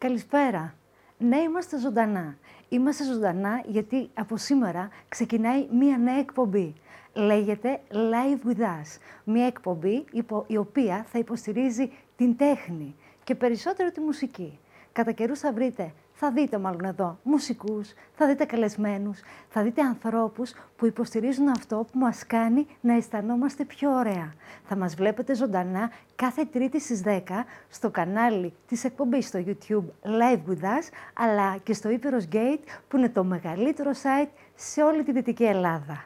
Καλησπέρα. Ναι, είμαστε ζωντανά. Είμαστε ζωντανά γιατί από σήμερα ξεκινάει μία νέα εκπομπή. Λέγεται Live With Us. Μία εκπομπή η οποία θα υποστηρίζει την τέχνη και περισσότερο τη μουσική. Κατά καιρούς θα βρείτε θα δείτε μάλλον εδώ μουσικούς, θα δείτε καλεσμένους, θα δείτε ανθρώπους που υποστηρίζουν αυτό που μας κάνει να αισθανόμαστε πιο ωραία. Θα μας βλέπετε ζωντανά κάθε Τρίτη στις 10 στο κανάλι της εκπομπής στο YouTube Live With Us, αλλά και στο Ήπειρος Gate που είναι το μεγαλύτερο site σε όλη τη Δυτική Ελλάδα.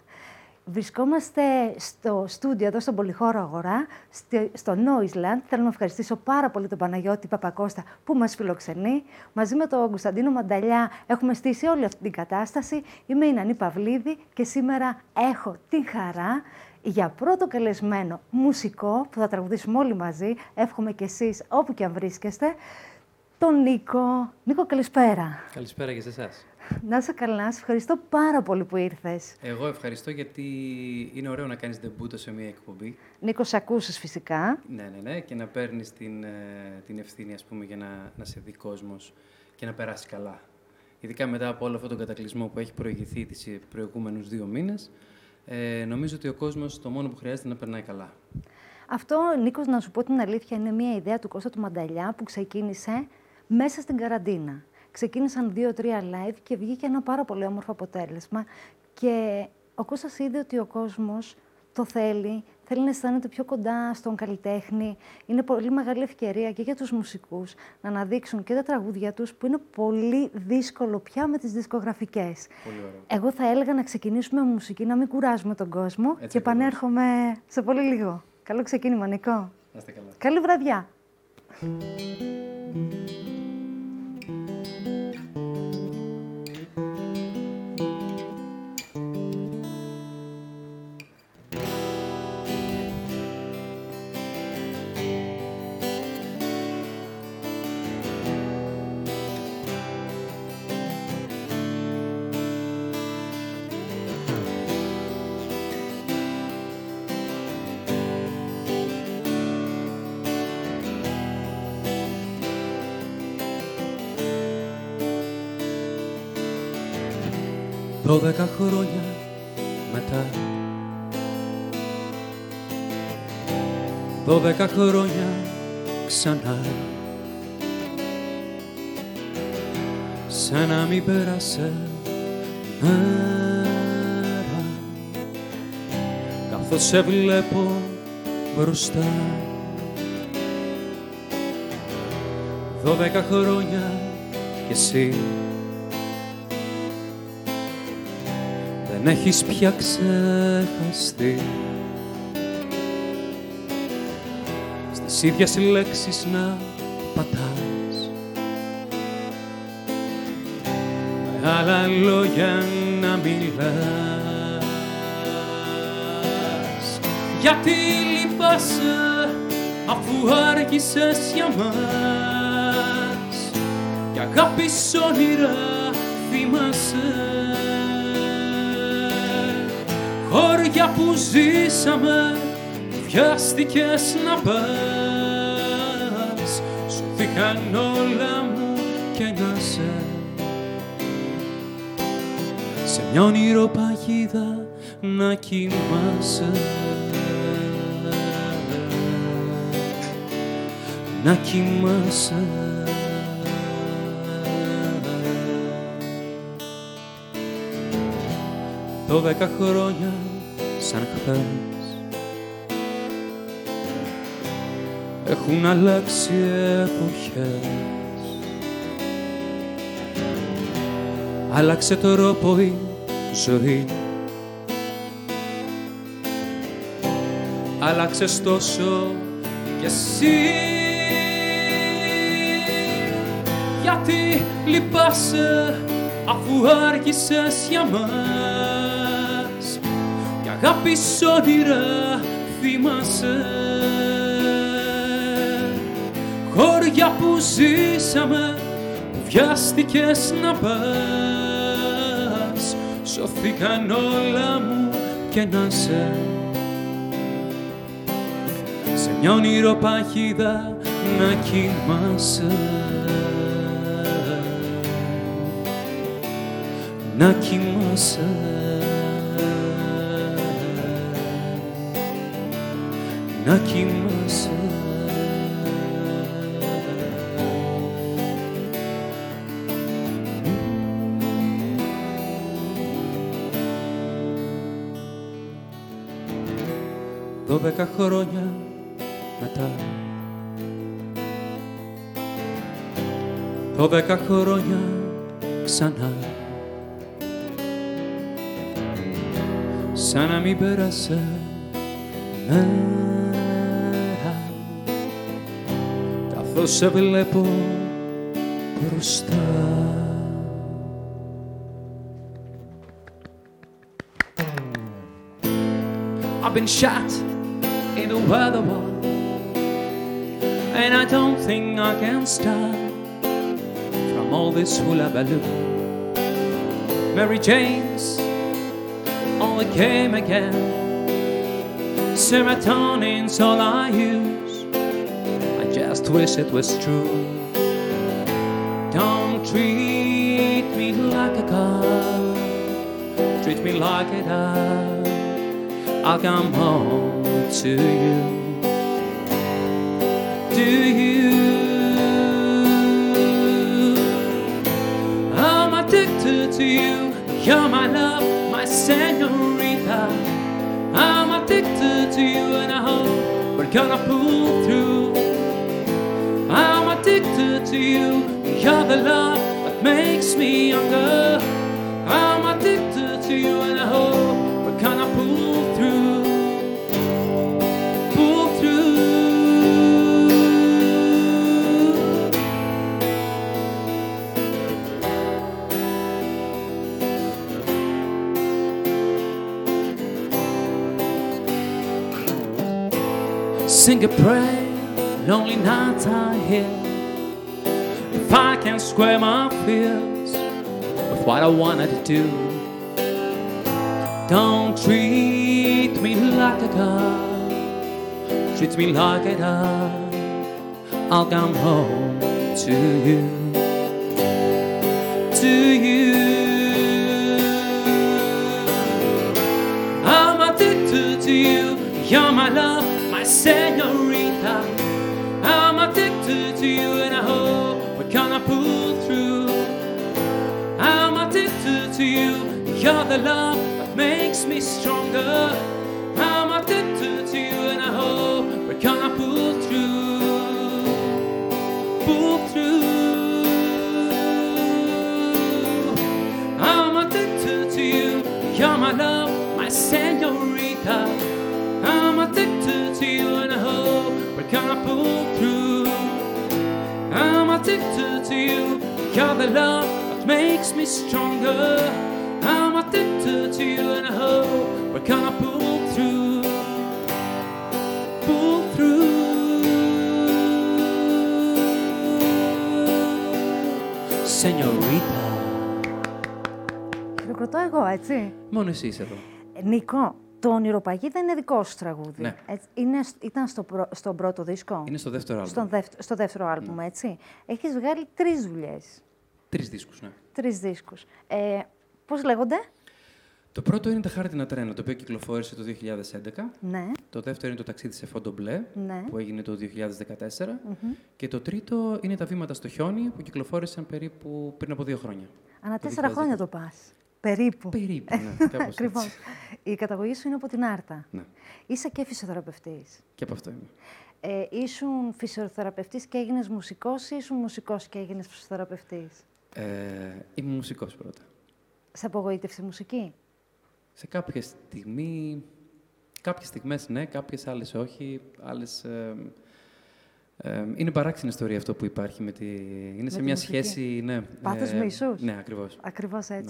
Βρισκόμαστε στο στούντιο εδώ στον Πολυχώρο Αγορά, στο Noisland. Θέλω να ευχαριστήσω πάρα πολύ τον Παναγιώτη Παπακώστα που μας φιλοξενεί. Μαζί με τον Κωνσταντίνο Μανταλιά έχουμε στήσει όλη αυτή την κατάσταση. Είμαι η Νανή Παυλίδη και σήμερα έχω την χαρά για πρώτο καλεσμένο μουσικό που θα τραγουδήσουμε όλοι μαζί. Εύχομαι και εσείς όπου και αν βρίσκεστε. Τον Νίκο. Νίκο, καλησπέρα. Καλησπέρα και σε εσάς. Να είσαι καλά, σε ευχαριστώ πάρα πολύ που ήρθες. Εγώ ευχαριστώ γιατί είναι ωραίο να κάνεις ντεμπούτο σε μια εκπομπή. Νίκος, σε ακούσεις φυσικά. Ναι, ναι, ναι, και να παίρνεις την, ε, την ευθύνη, ας πούμε, για να, να σε δει κόσμος και να περάσει καλά. Ειδικά μετά από όλο αυτόν τον κατακλυσμό που έχει προηγηθεί τις προηγούμενους δύο μήνες, ε, νομίζω ότι ο κόσμος το μόνο που χρειάζεται είναι να περνάει καλά. Αυτό, Νίκος, να σου πω την αλήθεια, είναι μια ιδέα του Κώστα του Μανταλιά που ξεκίνησε μέσα στην καραντίνα ξεκίνησαν δύο-τρία live και βγήκε ένα πάρα πολύ όμορφο αποτέλεσμα. Και ο Κώστας είδε ότι ο κόσμος το θέλει, θέλει να αισθάνεται πιο κοντά στον καλλιτέχνη. Είναι πολύ μεγάλη ευκαιρία και για τους μουσικούς να αναδείξουν και τα τραγούδια τους, που είναι πολύ δύσκολο πια με τις δισκογραφικές. Πολύ Εγώ θα έλεγα να ξεκινήσουμε με μουσική, να μην κουράζουμε τον κόσμο και επανέρχομαι σε πολύ λίγο. Καλό ξεκίνημα, Νικό. Να καλά. Καλή βραδιά. 12 χρόνια μετά. Δώδεκα χρόνια ξανά. Σαν να μην πέρασε μέρα. Καθώς σε βλέπω μπροστά. Δώδεκα χρόνια κι εσύ δεν έχεις πια ξεχαστεί. Στις ίδιες λέξεις να πατάς. Με άλλα λόγια να μιλάς. Γιατί λυπάσαι αφού άργησες για μας. Και αγάπης όνειρα θυμάσαι χώρια που ζήσαμε βιάστηκες να πας. Σου φύγαν όλα μου και να σε. Σε μια όνειρο παγίδα να κοιμάσαι. Να κοιμάσαι δώδεκα χρόνια σαν χθες. Έχουν αλλάξει εποχές. Άλλαξε τρόπο η ζωή. Άλλαξες τόσο κι εσύ. Γιατί λυπάσαι αφού άρχισες για μας τα όνειρα θυμάσαι χώρια που ζήσαμε που βιάστηκες να πας. Σωθήκαν όλα μου και να σε. Σε μια ονειροπαγίδα να κοιμάσαι. Να κοιμάσαι. Να κοιμάσαι. Δώδεκα χρόνια μετά. Δώδεκα χρόνια ξανά. Σαν να μην πέρασε σε βλέπω μπροστά. I've been shot in the weather wall and I don't think I can stop from all this hula baloo. Mary Jane's only came again. Serotonin's all I use. Just wish it was true. Don't treat me like a god. Treat me like a dog. I'll come home to you. Do you? I'm addicted to you. You're my love, my senorita. I'm addicted to you, and I hope we're gonna pull through. Addicted to you. You're the love that makes me younger. I'm addicted to you, and I hope we're gonna pull through. Pull through. Sing a prayer, lonely nights I hear. Square my fears with what I wanted to do, don't treat me like a god, treat me like a dog. I'll come home to you, to you. I'm addicted to you. You're my love, my senorita. I'm addicted to you, and I hope gonna pull through. I'm addicted to you. You're the love that makes me stronger. I'm addicted to you, and I hope we're gonna pull through. Pull through. I'm addicted to you. You're my love, my senorita. I'm addicted to you, and I hope we're gonna pull through I'm addicted to you. You're the love that makes me stronger. I'm addicted to you, and I hope we're gonna pull through. Pull through. Señorita. Χειροκροτώ εγώ, έτσι. Μόνο εσύ είσαι εδώ. Ε, Νικό, το ονειροπαγίδα είναι δικό σου τραγούδι. Ναι. Έτσι, είναι, σ- ήταν στο πρω- στον πρώτο δίσκο; Είναι στο δεύτερο άλμπομ. Στον δεύτερο, στο δεύτερο άλμπουμ, έτσι. Έχεις βγάλει τρεις δουλειές, Τρεις δίσκους, ναι. τρεις δίσκους. Ε, πώς λέγονται; Το πρώτο είναι τα Χάρτινα Τρένα, το οποίο κυκλοφόρησε το 2011. Ναι, Το δεύτερο είναι το ταξίδι σε φόντο μπλε, ναι. που έγινε το 2014. Και το τρίτο είναι τα βήματα στο χιόνι, που κυκλοφόρησαν περίπου πριν από δύο χρόνια. Ανά Το τέσσερα 2010. χρόνια το πας. Περίπου. Περίπου, ναι, κάπως Ακριβώς. έτσι. Η καταγωγή σου είναι από την Άρτα. Ναι, Είσαι και φυσιοθεραπευτής. και από αυτό είμαι. Ε, ήσουν φυσιοθεραπευτής και έγινες μουσικός ή ήσουν μουσικός και έγινες φυσιοθεραπευτής; Ε, είμαι μουσικός πρώτα. Σε απογοήτευσε η μουσική; Σε κάποια στιγμή, κάποιες στιγμές ναι, κάποιες άλλες όχι, άλλες... ε, ε, είναι παράξενη ιστορία αυτό που υπάρχει με τη... Είναι σε τη μια μουσική. σχέση, ναι. Πάθος μίσους. Ναι, ακριβώς. Ακριβώς Ναι.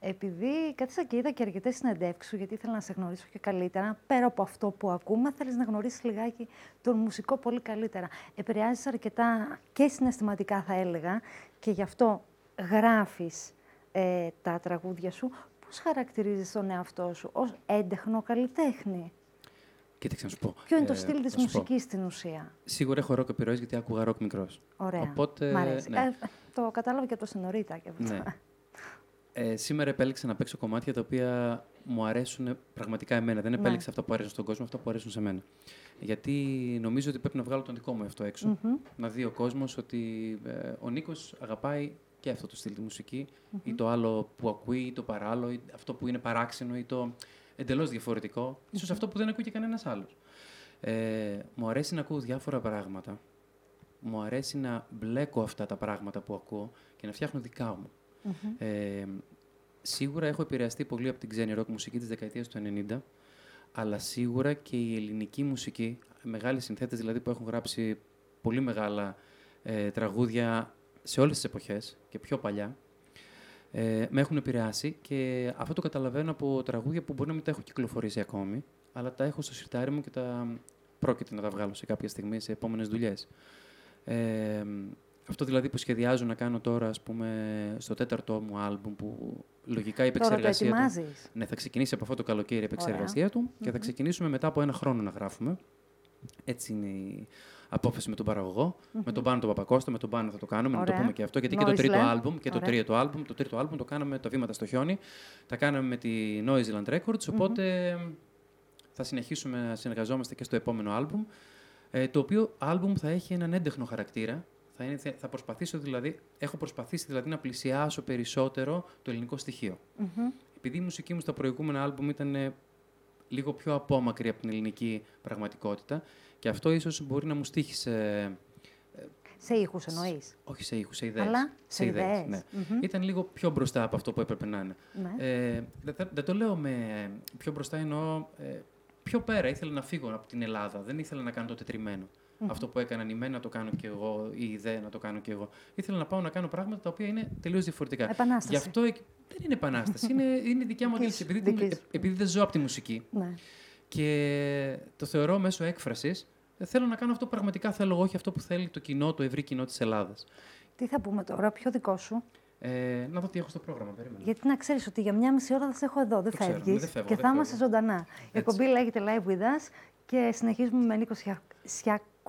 Έτσι. Επειδή κάθισα και είδα και αρκετές συνεντεύξεις σου, γιατί ήθελα να σε γνωρίσω και καλύτερα, πέρα από αυτό που ακούμε, θέλεις να γνωρίσεις λιγάκι τον μουσικό πολύ καλύτερα. Επηρεάζεις αρκετά και συναισθηματικά, θα έλεγα, και γι' αυτό γράφεις ε, τα τραγούδια σου. Πώς χαρακτηρίζεις τον εαυτό σου ως έντεχνο καλλιτέχνη, Κοίταξε να σου πω. Ποιο είναι το Ε, στυλ της να σου πω. μουσικής στην ουσία; Σίγουρα έχω ροκ επιρροές γιατί άκουγα ροκ μικρός. Ωραία. Οπότε, Μ' αρέσει. ναι. Ε, το κατάλαβα και το συνωρίτα και αυτό. Ναι. Ε, σήμερα επέλεξα να παίξω κομμάτια τα οποία μου αρέσουν πραγματικά εμένα. Δεν επέλεξα Ναι. αυτά που αρέσουν στον κόσμο, αυτά που αρέσουν σε μένα. Γιατί νομίζω ότι πρέπει να βγάλω τον δικό μου αυτό έξω. Μμμ. Να δει ο κόσμος ότι ε, ο Νίκος αγαπάει και αυτό το στυλ τη μουσικη ή το άλλο που ακούει, ή το παράλληλο, ή αυτό που είναι παράξενο, ή το εντελώς διαφορετικό. Ίσως αυτό που δεν ακούει και κανένας άλλος. Ε, μου αρέσει να ακούω διάφορα πράγματα. Μου αρέσει να μπλέκω αυτά τα πράγματα που ακούω και να φτιάχνω δικά μου. Ε, σίγουρα έχω επηρεαστεί πολύ από την ξένη ροκ μουσική της δεκαετίας του 90, αλλά σίγουρα και η ελληνική μουσική, μεγάλοι συνθέτες δηλαδή που έχουν γράψει πολύ μεγάλα ε, τραγούδια σε όλες τις εποχές και πιο παλιά, ε, με έχουν επηρεάσει και αυτό το καταλαβαίνω από τραγούδια που μπορεί να μην τα έχω κυκλοφορήσει ακόμη, αλλά τα έχω στο σιρτάρι μου και τα πρόκειται να τα βγάλω σε κάποια στιγμή σε επόμενες δουλειές. Ε, αυτό δηλαδή που σχεδιάζω να κάνω τώρα, ας πούμε, στο τέταρτο μου άλμπουμ, που λογικά η Τώρα το επεξεργασία του... ετοιμάζεις; Ναι, θα ξεκινήσει από αυτό το καλοκαίρι η επεξεργασία του και θα ξεκινήσουμε μετά από ένα χρόνο να γράφουμε. Έτσι είναι η απόφαση με τον παραγωγο Με τον Πάνο τον Παπακώστα, με τον Πάνο θα το κάνουμε, να το Ωραία. πούμε και αυτό. Γιατί και το Noisland. τρίτο άλμπουμ και το Ωραία. τρίτο άλμπουμ, το τρίτο άλμπουμ το κάναμε τα βήματα στο χιόνι. Τα κάναμε με τη Noiseland Records, οπότε θα συνεχίσουμε να συνεργαζόμαστε και στο επόμενο άλμπουμ. Ε, το οποίο άλμπουμ θα έχει έναν έντεχνο χαρακτήρα. Θα, είναι, θα- θα προσπαθήσω δηλαδή, έχω προσπαθήσει δηλαδή να πλησιάσω περισσότερο το ελληνικό στοιχείο. Μμμ. Επειδή η μουσική μου στα προηγούμενα άλμπουμ ήταν ε, λίγο πιο απόμακρη από την ελληνική πραγματικότητα και αυτό ίσως μπορεί να μου στήχησε, Σε ήχους εννοείς. όχι σε ήχους, σε ιδέες. Αλλά σε ιδέες. ναι. Μμμ. Ήταν λίγο πιο μπροστά από αυτό που έπρεπε να είναι. Ναι. Ε, δεν, δεν- δεν το λέω με πιο μπροστά, εννοώ ε, πιο πέρα. Ήθελα να φύγω από την Ελλάδα. Δεν ήθελα να κάνω το τετριμένο. Αυτό που έκαναν οι μένα να το κάνω κι εγώ, ή οι δε να το κάνω κι εγώ. Ήθελα να πάω να κάνω πράγματα τα οποία είναι τελείως διαφορετικά. Επανάσταση. Γι' αυτό εκ- δεν είναι επανάσταση. είναι, είναι δικιά μου Δική αντίληψη. σου, Επειδή, δική την- σου. επειδή δεν ζω από τη μουσική ναι. και το θεωρώ μέσω έκφρασης, θέλω να κάνω αυτό που πραγματικά θέλω εγώ, όχι αυτό που θέλει το κοινό, το ευρύ κοινό της Ελλάδας. Τι θα πούμε τώρα, ποιο δικό σου; Ε, να δω τι έχω στο πρόγραμμα. Περίμενα. Γιατί να ξέρεις ότι για μια μισή ώρα θα σε έχω εδώ, δεν Το ξέρω, φεύγεις. ναι, δεν φεύγω, Και δεν θα είμαστε φεύγω. ζωντανά. Η εκπομπή λέγεται Live with Us και συνεχίζουμε με Νίκο Σια...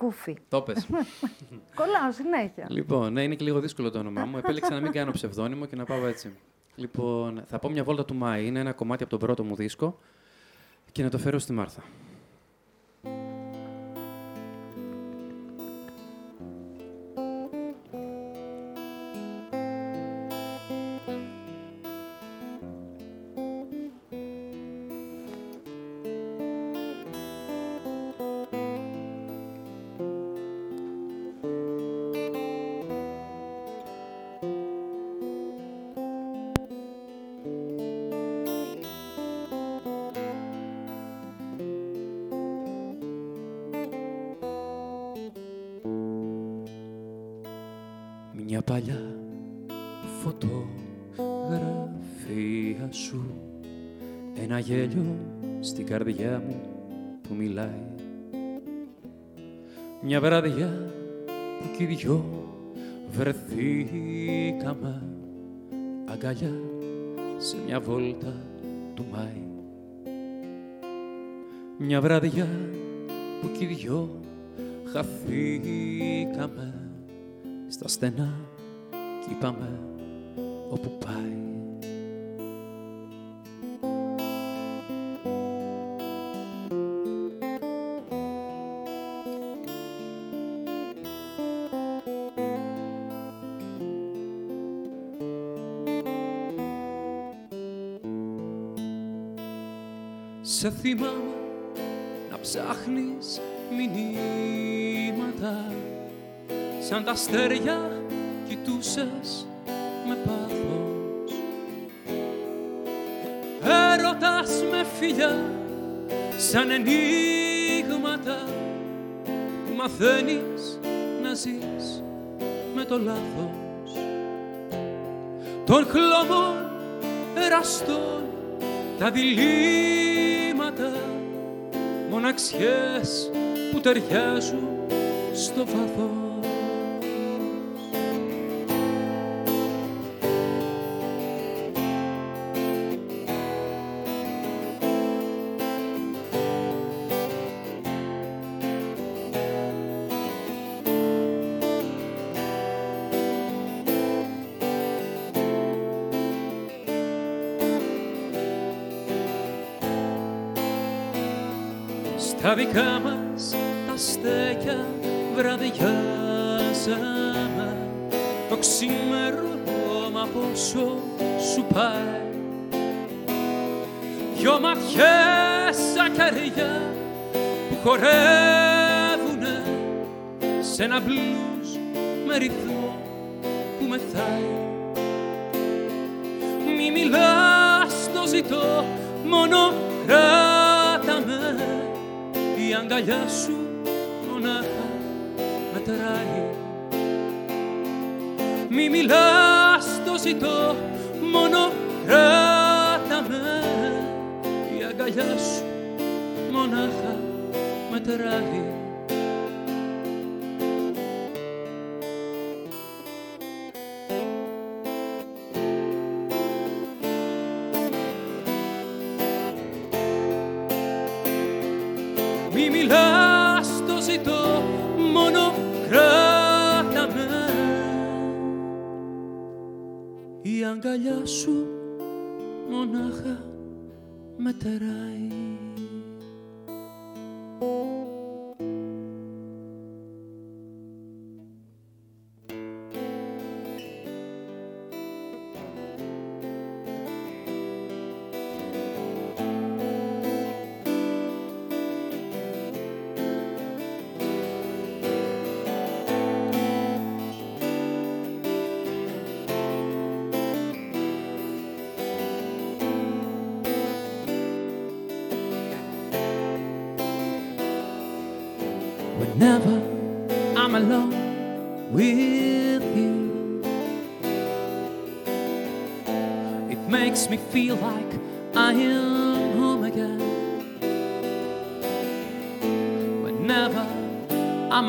Σιακούφη. Το πες. Κολλάω συνέχεια. Λοιπόν, ναι, είναι και λίγο δύσκολο το όνομά μου. Επέλεξα να μην κάνω ψευδόνυμο και να πάω έτσι. Λοιπόν, θα πω μια βόλτα του Μάη. Είναι ένα κομμάτι από τον πρώτο μου δίσκο και να το φέρω στη Μάρθα. Καρδιά μου που μιλάει Μια βραδιά που κι οι δυο βρεθήκαμε αγκαλιά σε μια βόλτα του Μάη Μια βραδιά που κι οι δυο χαθήκαμε στα στενά κι είπαμε όπου πάει. Θυμάμαι να ψάχνεις μηνύματα. Σαν τα αστέρια κοιτούσες με πάθος. Έρωτας με φιλιά σαν ενίγματα. Που μαθαίνεις να ζεις με το λάθος. Των χλωμών εραστών τα διλήμματα μοναξιές που ταιριάζουν στο βάθος τα δικά μας τα στέκια βραδιάζαμε το ξημερώμα πόσο σου πάει. Δυο ματιές ακαριά που χορεύουνε σε ένα μπλουζ με ρυθμό που μεθάει. Μη μιλάς, το ζητώ, μόνο κράτα με η αγκαλιά σου μονάχα μετράει μη μιλάς, το ζητώ, μόνο κράτα με. Η αγκαλιά σου μονάχα μετράει σου μονάχα μετεράει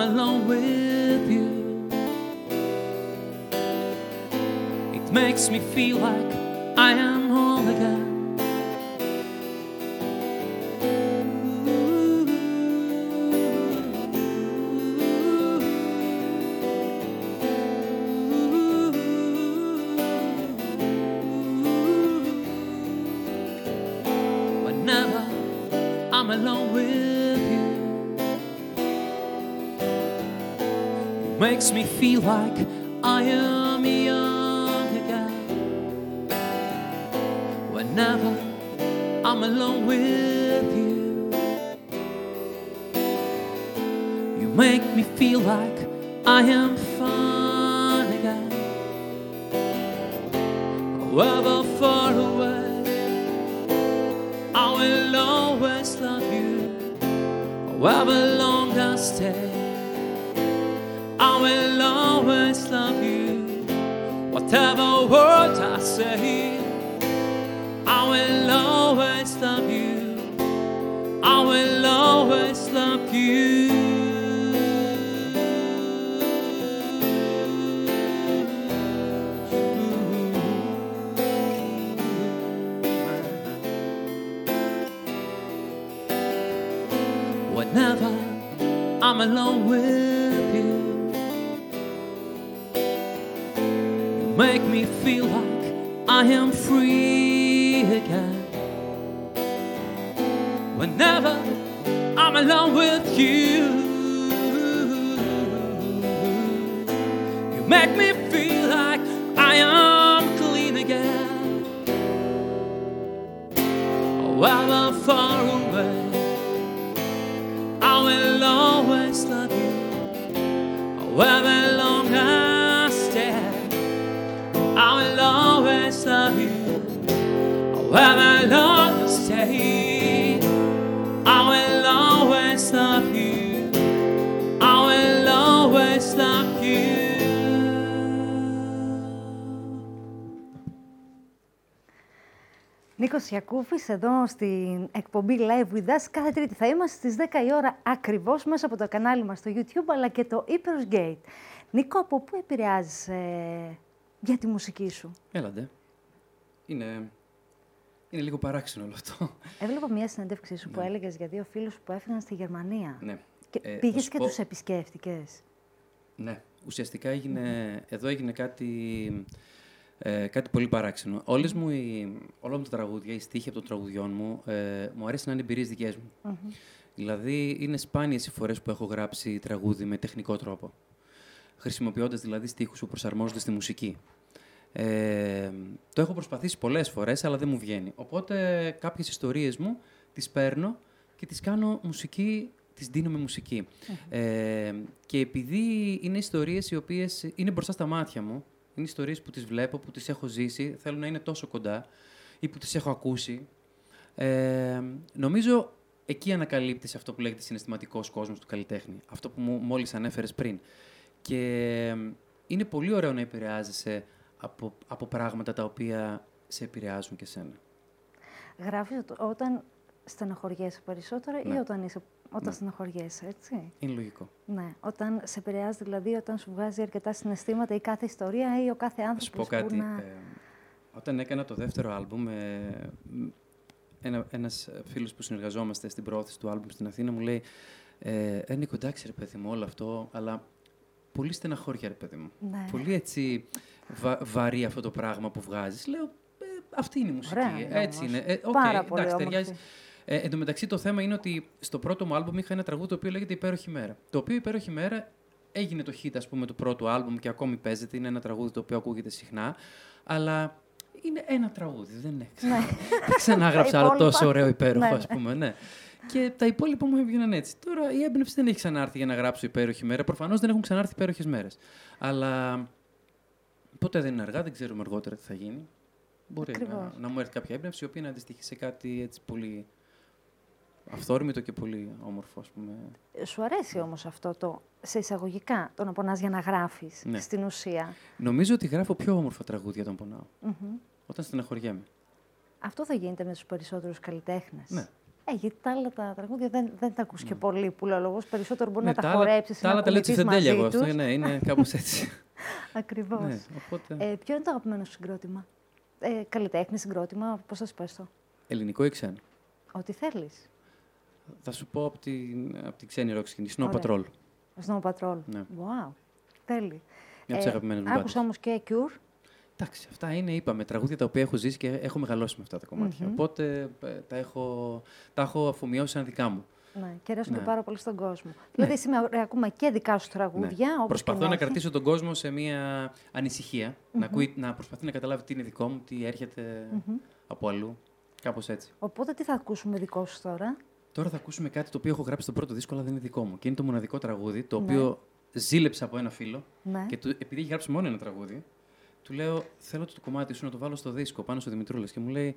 alone with you, it makes me feel like me feel like I am young again. Whenever I'm alone with you, you make me feel like I am fun again. However far away, I will always love you. However long I stay, always love you. Whatever words I say, I will always love you. I will Ιακούφης εδώ στην εκπομπή Live With Us κάθε τρίτη. Θα είμαστε στις 10 η ώρα ακριβώς μέσα από το κανάλι μας στο YouTube αλλά και το Hypers Gate. Νίκο, από πού επηρεάζεις ε, για τη μουσική σου; Έλαντε. Είναι, είναι λίγο παράξενο όλο αυτό. Έβλεπα μια συνέντευξή σου που έλεγες για δύο φίλους που έφυγαν στη Γερμανία. ναι. Και Ε, θα πήγες σου και πω- τους επισκέφτηκες. Ναι, ουσιαστικά έγινε, εδώ έγινε κάτι, ε, κάτι πολύ παράξενο. Όλες μου, οι, όλα μου τα τραγούδια, οι στίχοι από των τραγουδιών μου, ε, μου αρέσει να είναι εμπειρίες δικές μου. Δηλαδή, είναι σπάνιες οι φορές που έχω γράψει τραγούδι με τεχνικό τρόπο. Χρησιμοποιώντας δηλαδή στίχους που προσαρμόζονται στη μουσική. Ε, το έχω προσπαθήσει πολλές φορές, αλλά δεν μου βγαίνει. Οπότε κάποιες ιστορίες μου τις παίρνω και τις κάνω μουσική, τις δίνω με μουσικη Ε, και επειδή είναι ιστορίες οι οποίες είναι μπροστά στα μάτια μου, είναι ιστορίες που τις βλέπω, που τις έχω ζήσει, θέλω να είναι τόσο κοντά ή που τις έχω ακούσει, ε, νομίζω εκεί ανακαλύπτεις αυτό που λέγεται συναισθηματικός κόσμος του καλλιτέχνη. Αυτό που μου μόλις ανέφερες πριν. Και ε, είναι πολύ ωραίο να επηρεάζεσαι από, από πράγματα τα οποία σε επηρεάζουν και σένα. Γράφεις όταν στεναχωριέσαι περισσότερο ή Ναι. όταν, είσαι, όταν Ναι. στεναχωριέσαι, έτσι; Είναι λογικό. Ναι. Όταν σε επηρεάζει, δηλαδή, όταν σου βγάζει αρκετά συναισθήματα η κάθε ιστορία ή ο κάθε Θα σου πω άνθρωπος κάτι. που να... ε, όταν έκανα το δεύτερο άλμπουμ, ε, μ, ένα, ένας φίλος που συνεργαζόμαστε στην προώθηση του άλμπουμ στην Αθήνα μου λέει ε, ε, Νίκο, εντάξει ρε παιδί μου όλο αυτό, αλλά πολύ στεναχώρια ρε παιδί μου. Ναι. Πολύ έτσι βα- βαρύ αυτό το πράγμα που βγάζεις. Λέω, ε, αυτή είναι η μουσική. Ωραία είναι έτσι όμως. είναι. Ε, οκ, Πάρα πολύ εντάξει, όμορφη. ταιριάζει. Ε, εν τω μεταξύ το θέμα είναι ότι στο πρώτο μου άλμπουμ είχα ένα τραγούδι το οποίο λέγεται Υπέροχη Μέρα. Το οποίο Υπέροχη Μέρα έγινε το hit ας πούμε του πρώτου άλμπουμ και ακόμη παίζεται. Είναι ένα τραγούδι το οποίο ακούγεται συχνά. Αλλά είναι ένα τραγούδι, δεν είναι. Ναι. Δεν ξανάγραψα άλλο υπόλοιπα. τόσο ωραίο υπέροχο, Ναι, ας πούμε, ναι. Και τα υπόλοιπα μου έβγαιναν έτσι. Τώρα η έμπνευση δεν έχει ξανάρθει για να γράψω υπέροχη μέρα. Προφανώς δεν έχουν ξανάρθει υπέροχες μέρες. Αλλά ποτέ δεν είναι αργά, δεν ξέρουμε αργότερα τι θα γίνει. Μπορεί να, Ακριβώς. να μου έρθει κάποια έμπνευση η οποία να αντιστοιχεί σε κάτι έτσι πολύ αυθόρμητο και πολύ όμορφο, ας πούμε. Σου αρέσει όμως αυτό το, σε εισαγωγικά, το να πονάς για να γράφεις Ναι. στην ουσία; Νομίζω ότι γράφω πιο όμορφα τραγούδια όταν πονάω. Μμμ. Όταν στεναχωριέμαι. Αυτό θα γίνεται με τους περισσότερους καλλιτέχνες; Ναι. Ε, γιατί τα άλλα τα τραγούδια δεν, δεν τα ακούς και πολύ που λέω λόγος. Περισσότερο μπορεί να τα άλλα- χορέψεις ή τα να άλλα τα λέω κουνηθείς τσιφτεντέλια μαζί εγώ αυτό. τους. Ναι, είναι κάπως έτσι. Ακριβώς. ναι, οπότε... Ε, ποιο είναι το αγαπημένο σου συγκρότημα; Ε, καλλιτέχνη συγκρότημα, πώς θα σου πες το; Ελληνικό ή ξένο; Ό,τι θέλεις. Θα σου πω από την, από την ξένη ρόξη σκηνή. Snow Ωραία. Patrol. Snow Patrol. Ναι. Wow. Τέλει. Μια από τι αγαπημένε μου Άκουσα μπάντες. όμως και Cure; Εντάξει, αυτά είναι, είπαμε, τραγούδια τα οποία έχω ζήσει και έχω μεγαλώσει με αυτά τα κομμάτια. Μμμ. Οπότε ε, τα, έχω, τα έχω αφομοιώσει σαν δικά μου. Ναι, και αρέσουν Ναι. και πάρα πολύ στον κόσμο. Δηλαδή, σήμερα ακούμε και δικά σου τραγούδια. όπως Ναι. Προσπαθώ και να έχει. κρατήσω τον κόσμο σε μια ανησυχία, να, ακούει, να προσπαθεί να καταλάβει τι είναι δικό μου, τι έρχεται Μμμ. από αλλού. Κάπως έτσι. Οπότε, τι θα ακούσουμε δικό σου τώρα; Τώρα θα ακούσουμε κάτι το οποίο έχω γράψει στον πρώτο δίσκο, αλλά δεν είναι δικό μου. Και είναι το μοναδικό τραγούδι, το Ναι. οποίο ζήλεψα από ένα φίλο. Ναι. Και του, επειδή έχει γράψει μόνο ένα τραγούδι, του λέω: Θέλω το κομμάτι σου να το βάλω στο δίσκο πάνω στο Δημητρούλα. Και μου λέει: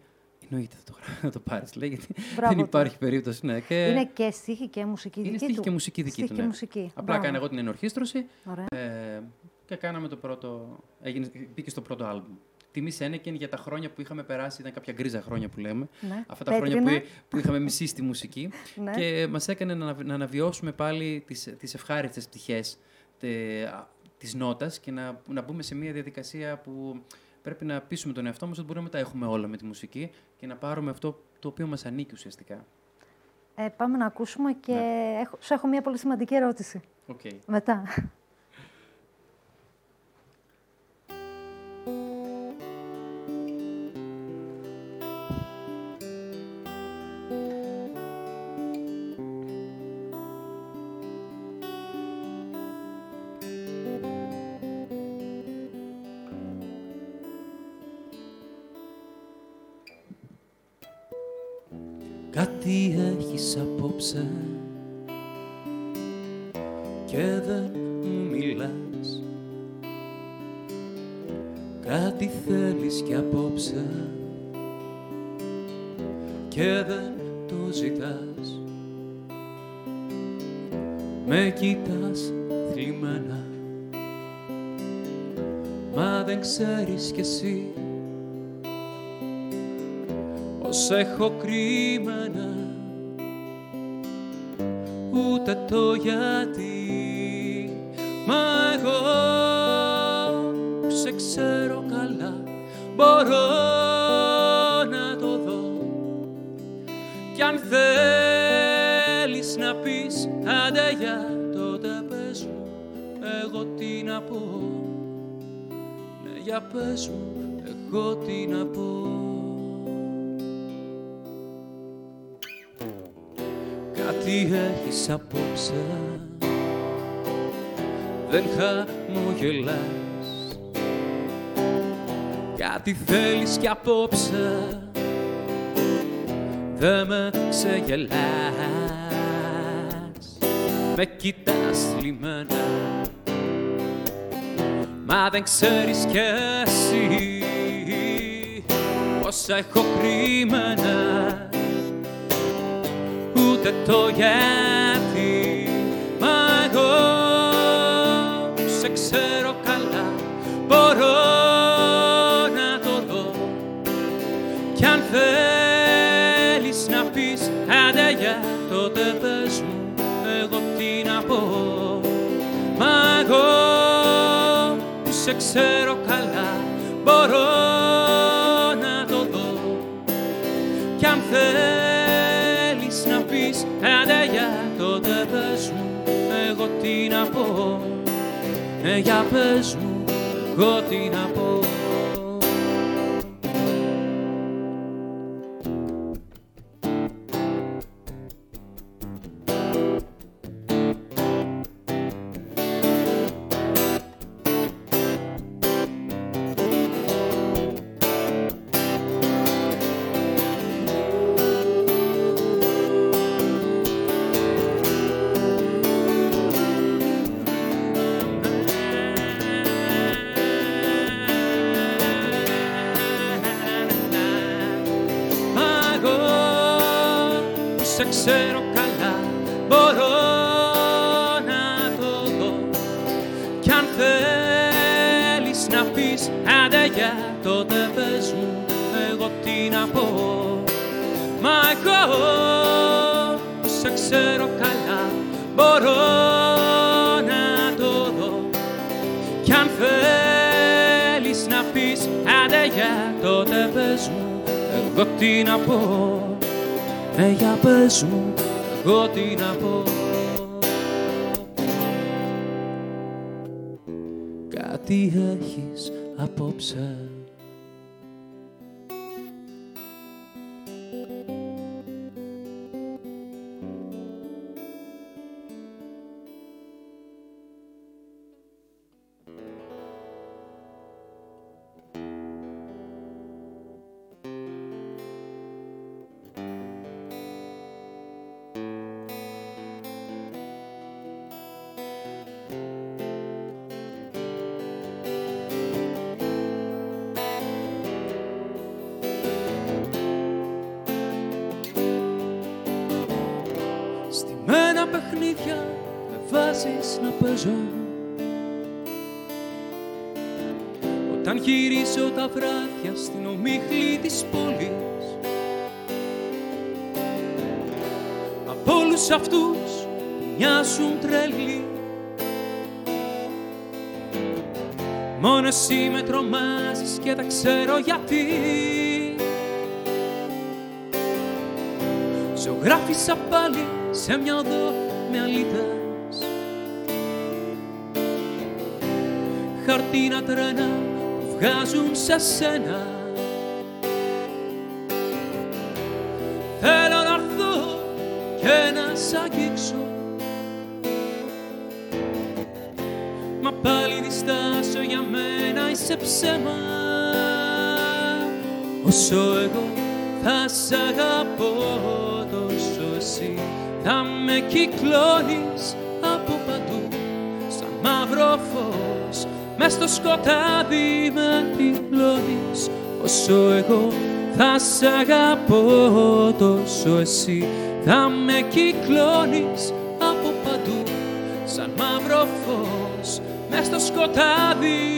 Εννοείται, θα το, γρα- θα το πάρεις. Λέει: Γιατί Μπράβο δεν του. υπάρχει περίπτωση. Ναι. Και Είναι και στίχη και μουσική είναι δική στίχη του. και μουσική δική Στίχη του. και Ναι. μουσική. Απλά Μπράβο. κάνω εγώ την ενορχίστρωση Ωραία. ε, και κάναμε το πρώτο. Έγινε, μπήκε στο πρώτο άλμπουμ. Τιμή Σένεκεν για τα χρόνια που είχαμε περάσει, ήταν κάποια γκρίζα χρόνια που λέμε. Ναι. Αυτά τα χρόνια Πέτρινα. που, που είχαμε μισήσει τη μουσική. Ναι. Και μας έκανε να, να αναβιώσουμε πάλι τις τις ευχάριστες πτυχές τε, α, της νότας και να, να μπούμε σε μια διαδικασία που πρέπει να πείσουμε τον εαυτό μας ότι μπορούμε να τα έχουμε όλα με τη μουσική και να πάρουμε αυτό το οποίο μας ανήκει ουσιαστικά. Ε, πάμε να ακούσουμε και Ναι. έχω, σου έχω μια πολύ σημαντική ερώτηση. Οκ. Μετά. Κάτι έχεις απόψε και δεν μου μιλάς. Κάτι θέλεις κι απόψε και δεν το ζητάς. Με κοιτάς θλιμμένα Μα δεν ξέρεις κι εσύ πως έχω κρυμμένα ούτε το γιατί. Μα εγώ σε ξέρω καλά μπορώ να το δω. Κι αν θέλεις να πεις άντε για τότε πες μου εγώ τι να πω ναι για πες μου εγώ τι να Κάτι έχεις απόψε. Δεν χαμογελάς Κάτι θέλεις κι απόψε. Δε με ξεγελάς. Με κοιτάς λιμένα. Μα δεν ξέρεις κι εσύ Πόσα έχω κρυμμένα. Ούτε το γιατί σε ξέρω καλά. Μπορώ να το δω. Κι αν θέλεις να πεις Άντε για τότε πες μου Εγώ τι να πω Μα εγώ που σε ξέρω καλά Μπορώ να το δω. Κι αν θέλεις να πεις Άντε για τότε πες μου Εγώ τι να πω Ε, για πες μου Εγώ τι να σε ξέρω καλά μπορώ να το δω. Κι αν θέλεις να πεις άντε για τότε πες μου εγώ τι να πω Μα εγώ που σε ξέρω καλά μπορώ να το δω. Κι αν θέλεις να πεις άντε για τότε πες μου εγώ τι να πω Ε, για πες μου εγώ τι να πω. Κάτι έχεις απόψε εσύ με τρομάζεις και δεν ξέρω γιατί. Ζωγράφισα πάλι σε μια οδό με αλήτες Χαρτίνα τρένα που βγάζουν σε σένα. Θέλω να έρθω και να σ' αγγίξω μένα είσαι ψέμα Όσο εγώ θα σ' αγαπώ τόσο εσύ θα με κυκλώνεις από παντού. Σαν μαύρο φως μες στο σκοτάδι με τυφλώνεις όσο εγώ θα σ' αγαπώ τόσο εσύ θα με κυκλώνεις από παντού. Σαν μαύρο φως μες στο σκοτάδι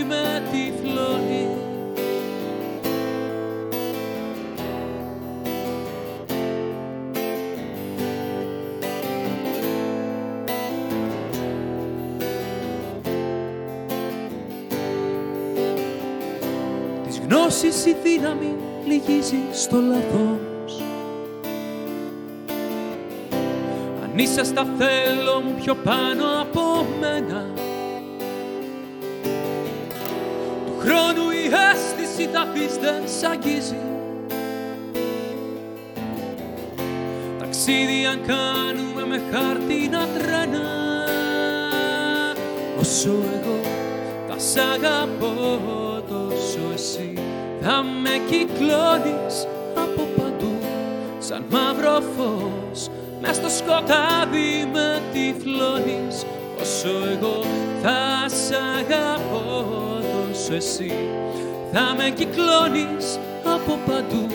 γνώσης η δύναμη λυγίζει στο λαθός Αν είσαι στα θέλω μου πιο πάνω από μένα. Του χρόνου η αίσθηση τα πεις δεν σ' αγγίζει. Ταξίδι αν κάνουμε με με χάρτινα τρένα. Όσο εγώ θα σ' αγαπώ τόσο εσύ θα με κυκλώνεις από παντού σαν μαύρο φως μες στο σκοτάδι με τυφλώνεις όσο εγώ θα σ' αγαπώ τόσο εσύ θα με κυκλώνεις από παντού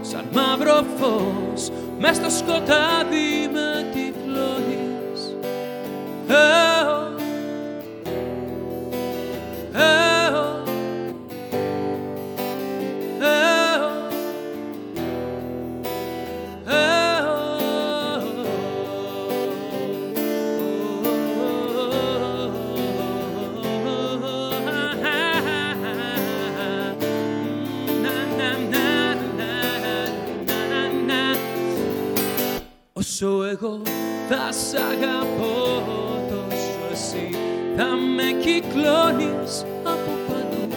σαν μαύρο φως μες στο σκοτάδι με τυφλώνεις σ' αγαπώ τόσο εσύ. Θα με κυκλώνεις από παντού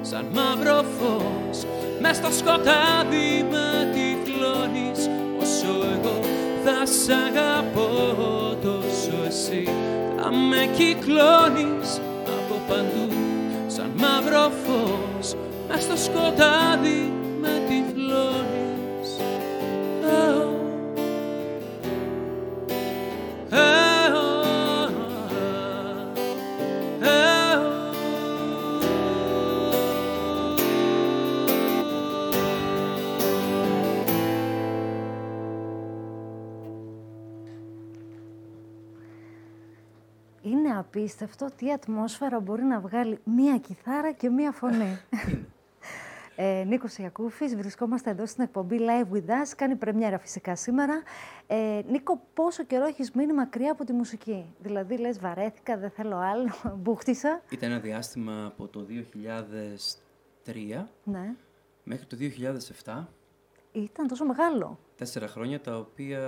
σαν μαύρο φως. Μες στο σκοτάδι με τυφλώνεις όσο εγώ θα σ' αγαπώ τόσο εσύ. Θα με κυκλώνεις από παντού σαν μαύρο φως. Μες στο σκοτάδι απίστευτο τι ατμόσφαιρα μπορεί να βγάλει μία κιθάρα και μία φωνή. ε, Νίκος Ιακούφης, βρισκόμαστε εδώ στην εκπομπή Live With Us, κάνει πρεμιέρα φυσικά σήμερα. Ε, Νίκο, πόσο καιρό έχεις μείνει μακριά από τη μουσική; Δηλαδή, λες βαρέθηκα, δεν θέλω άλλο, μπούχτισα. Ήταν ένα διάστημα από το 2003 Ναι, μέχρι το 2007, ήταν τόσο μεγάλο. τέσσερα χρόνια τα οποία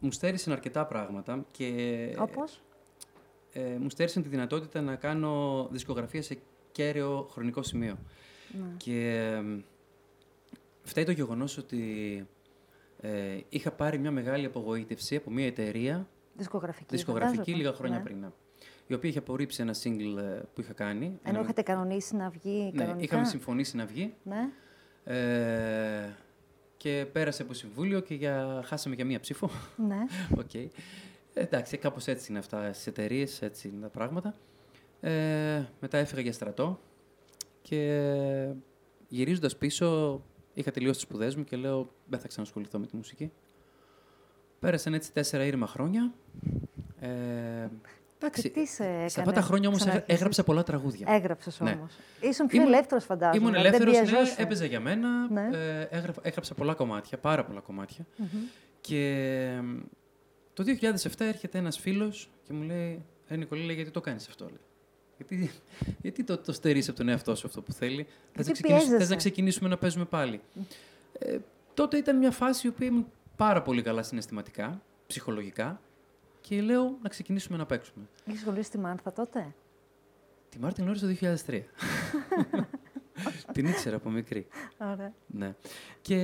μου στέρισαν αρκετά πράγματα και Όπως, ε, μου στέρισαν τη δυνατότητα να κάνω δισκογραφία σε κέριο χρονικό σημείο. ναι. Και ε, φταίει το γεγονός ότι ε, είχα πάρει μια μεγάλη απογοήτευση από μια εταιρεία δισκογραφική. δισκογραφική φαντάζομαι. λίγα χρόνια Ναι. πριν. ναι, Η οποία είχε απορρίψει ένα single ε, που είχα κάνει. Ενώ Ένα- είχατε κανονίσει να βγει ναι, κανονικά; είχαμε συμφωνήσει να βγει. Ναι. Ε, και πέρασε από συμβούλιο και για... χάσαμε για μία ψήφο. Ναι. Οκ. Ε, εντάξει, κάπως έτσι είναι αυτά στις εταιρείες, έτσι είναι τα πράγματα. Ε, μετά έφυγα για στρατό και γυρίζοντας πίσω είχα τελειώσει τις σπουδές μου και λέω δεν θα ξανασχοληθώ με τη μουσική. Πέρασαν έτσι τέσσερα έρημα χρόνια. Ε, εντάξει, Και τι σε έκανε σε αυτά τα χρόνια όμως έγρα- ξαναρχίσεις; έγραψα πολλά τραγούδια. Έγραψες Ναι. όμως. Ήσουν πιο Ήμουν- ελεύθερος, φαντάζομαι. Ήμουν δηλαδή, ελεύθερος, δεν ναι, πιεζόσουν. έπαιζα για μένα, Ναι. ε, έγραφα- έγραψα πολλά κομμάτια, πάρα πολλά κομμάτια. Μμμ. Και ε, το 2007 έρχεται ένας φίλος και μου λέει «Ε, Νικολή, λέει, γιατί το κάνεις αυτό, λέει. Γιατί, γιατί το, το στερείς από τον εαυτό σου αυτό που θέλει; Θες να, Γιατί ξεκινήσουμε, θες πιέζεσαι. να ξεκινήσουμε να παίζουμε πάλι. Ε, τότε ήταν μια φάση η οποία ήμουν πάρα πολύ καλά συναισθηματικά, ψυχολογικά και λέω να ξεκινήσουμε να παίξουμε. Είχε σχολήσει τη Μάρθα τότε; Τη Μάρτιν γνώρισα το 2003. Την ήξερα από μικρή. Ωραία. Ναι. Και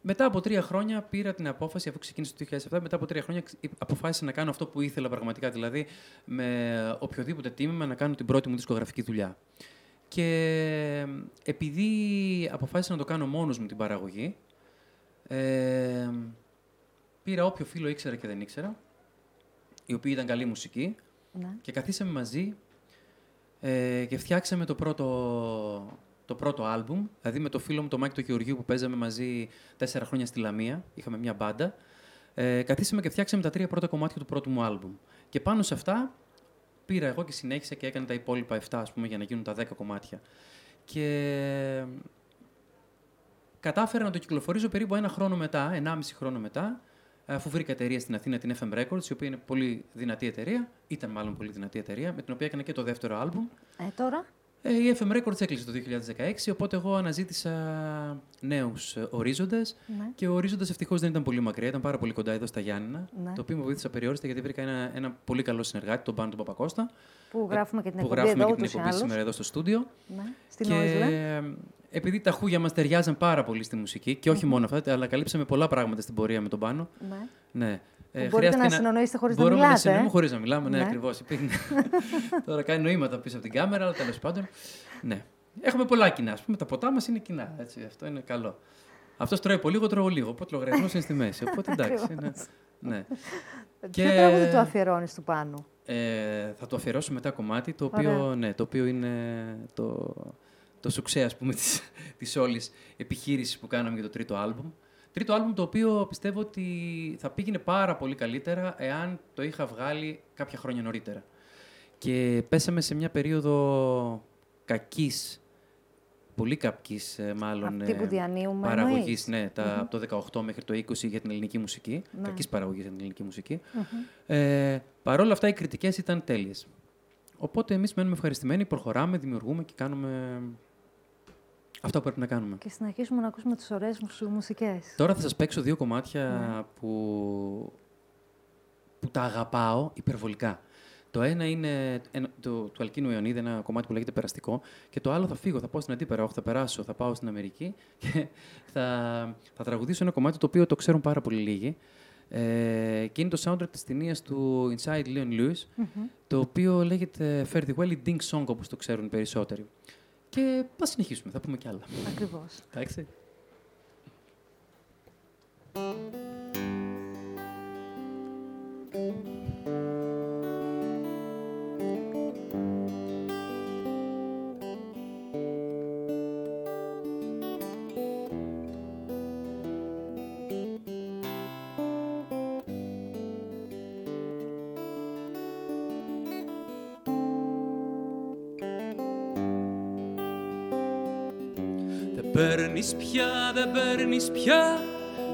μετά από τρία χρόνια πήρα την απόφαση, αφού ξεκίνησε το 2007, μετά από τρία χρόνια ξ- αποφάσισα να κάνω αυτό που ήθελα πραγματικά, δηλαδή με οποιοδήποτε τίμημα να κάνω την πρώτη μου δισκογραφική δουλειά. Και επειδή αποφάσισα να το κάνω μόνος μου την παραγωγή, ε, πήρα όποιο φίλο ήξερα και δεν ήξερα, οι οποίοι ήταν καλή μουσική, Ναι. και καθίσαμε μαζί ε, και φτιάξαμε το πρώτο, το πρώτο άλμπουμ, δηλαδή με το φίλο μου τον Μάκη τον Γεωργίου που παίζαμε μαζί τέσσερα χρόνια στη Λαμία, είχαμε μια μπάντα. Ε, καθίσαμε και φτιάξαμε τα τρία πρώτα κομμάτια του πρώτου μου άλμπουμ. Και πάνω σε αυτά πήρα εγώ και συνέχισα και έκανα τα υπόλοιπα 7 ας πούμε για να γίνουν τα 10 κομμάτια. Και κατάφερα να το κυκλοφορήσω περίπου ένα χρόνο μετά, ενάμιση χρόνο μετά, αφού βρήκα εταιρεία στην Αθήνα, την FM Records, η οποία είναι πολύ δυνατή εταιρεία, ήταν μάλλον πολύ δυνατή εταιρεία, με την οποία έκανα και το δεύτερο άλμπουμ. Ε, τώρα; Ε, η FM Records έκλεισε το 2016, οπότε εγώ αναζήτησα νέους ε, ορίζοντες Ναι. και ο ορίζοντας ευτυχώς δεν ήταν πολύ μακριά, ήταν πάρα πολύ κοντά εδώ στα Γιάννηνα. Ναι. Το οποίο με βοήθησε απεριόριστα γιατί βρήκα ένα, ένα πολύ καλό συνεργάτη, τον Πάνο τον Παπακώστα. Που γράφουμε και την που εκπομπή γράφουμε εδώ, και την ούτως ή εκπομπή άλλως. σήμερα εδώ στο στούντιο. Ναι. Στην και Όισλε. ε, επειδή τα χούγια μας ταιριάζαν πάρα πολύ στη μουσική και όχι μόνο αυτά, αλλά καλύψαμε πολλά πράγματα στην πορεία με τον πάνω. Ναι. Ναι. Ε, Μπορείτε χρειάστηκε να συνεννοήσετε χωρίς να Μπορούμε μιλάτε, να συνεννοούμε ε; χωρίς να μιλάμε, ναι, Ναι. ακριβώς. Τώρα κάνει νοήματα πίσω από την κάμερα, αλλά τέλος πάντων. Ναι. Έχουμε πολλά κοινά. Α πούμε, τα ποτά μας είναι κοινά. Έτσι, αυτό είναι καλό. Αυτός τρώει πολύ, εγώ τρώω λίγο. Οπότε ο λογαριασμός είναι στη μέση. Οπότε εντάξει. είναι, ναι. Ποιο τραγούδι του αφιερώνεις του πάνω. Ε, θα το αφιερώσω μετά κομμάτι, το οποίο, Ωραία. ναι, το οποίο είναι το, το σουξέ, ας πούμε, της, της όλης επιχείρησης που κάναμε για το τρίτο άλμπουμ. Τρίτο άλμπουμ το οποίο πιστεύω ότι θα πήγαινε πάρα πολύ καλύτερα εάν το είχα βγάλει κάποια χρόνια νωρίτερα. Και πέσαμε σε μια περίοδο κακής, πολύ κακής ε, μάλλον Αυτή που ε, διανύουμε παραγωγής, εννοείς. ναι, τα, από το 18 μέχρι το 20 για την ελληνική μουσική, Ναι. κακής παραγωγής για την ελληνική μουσική. Ε, Παρ' όλα αυτά, οι κριτικές ήταν τέλειες. Οπότε εμείς μένουμε ευχαριστημένοι, προχωράμε, δημιουργούμε και κάνουμε αυτά που πρέπει να κάνουμε. Και συνεχίσουμε να ακούσουμε τις ωραίες σου μουσικές. Τώρα θα σας παίξω δύο κομμάτια Ναι. που, που τα αγαπάω υπερβολικά. Το ένα είναι ένα, το, του Αλκίνου Ιωνίδη, ένα κομμάτι που λέγεται Περαστικό. Και το άλλο θα φύγω, θα πάω στην αντίπερα, όχι θα περάσω, θα πάω στην Αμερική και θα, θα τραγουδήσω ένα κομμάτι το οποίο το ξέρουν πάρα πολύ λίγοι. Ε, και είναι το soundtrack της ταινίας του Inside Leon Lewis, το οποίο λέγεται Fare Thee Well ή Ding Song, όπως το ξέρουν οι περισσότεροι. Και θα συνεχίσουμε, θα πούμε κι άλλα. Ακριβώς. Εντάξει. Δεν παίρνεις πια, δεν παίρνεις πια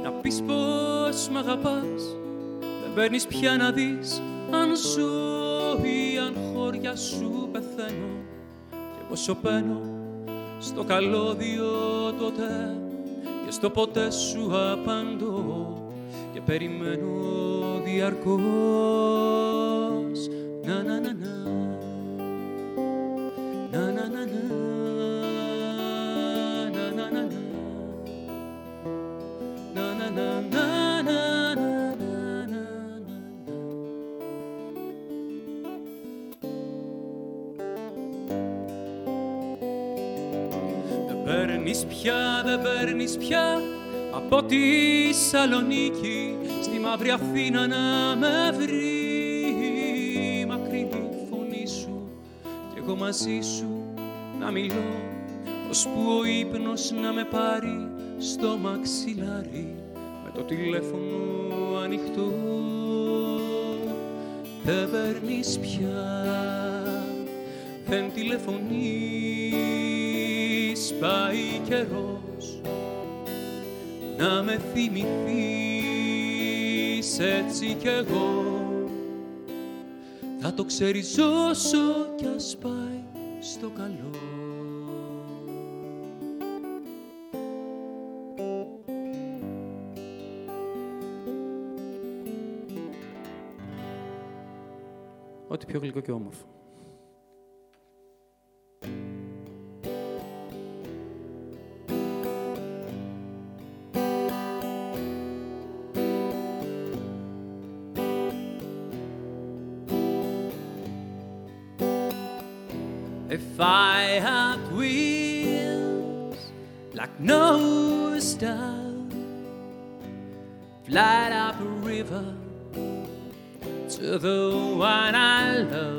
Να πεις πως μ' αγαπάς. Δεν παίρνεις πια να δεις Αν ζω ή αν χώρια σου πεθαίνω Και εγώ σωπαίνω στο καλώδιο τότε Και στο ποτέ σου απαντώ. Και περιμένω διαρκώς. Να να να να δεν παίρνεις πια από τη Σαλονίκη στη μαύρη Αθήνα να με βρεις. Μακρινή φωνή σου κι εγώ μαζί σου να μιλώ ώσπου ο ύπνος να με πάρει στο μαξιλάρι με το τηλέφωνο ανοιχτό. Δεν παίρνεις πια δεν τηλεφωνείς πάει καιρός να με θυμηθείς έτσι κι εγώ θα το ξέρεις όσο κι ας πάει στο καλό. Ό,τι πιο γλυκό και όμορφο. No star, fly up a river to the one I love.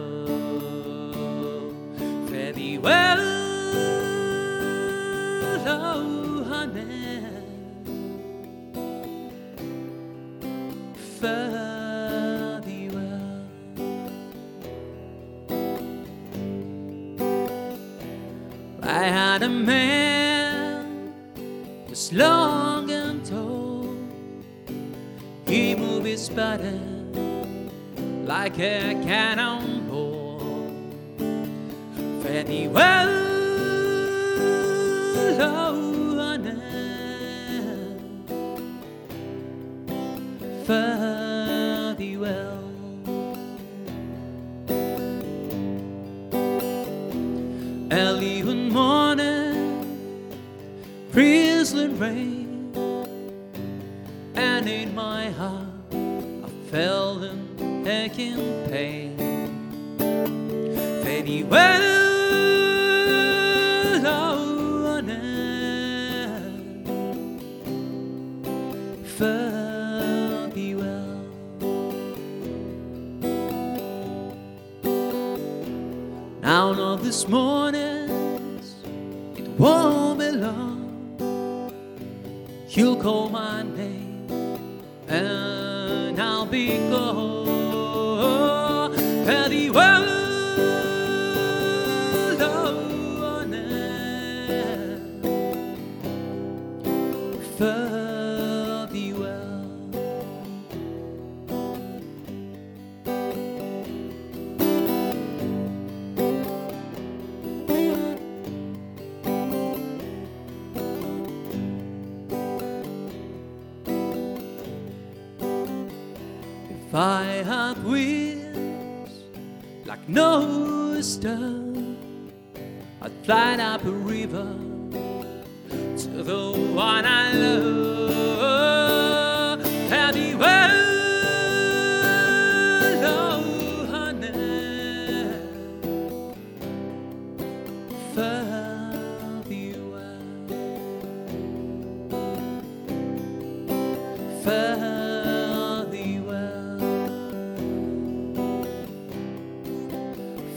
Fare thee well.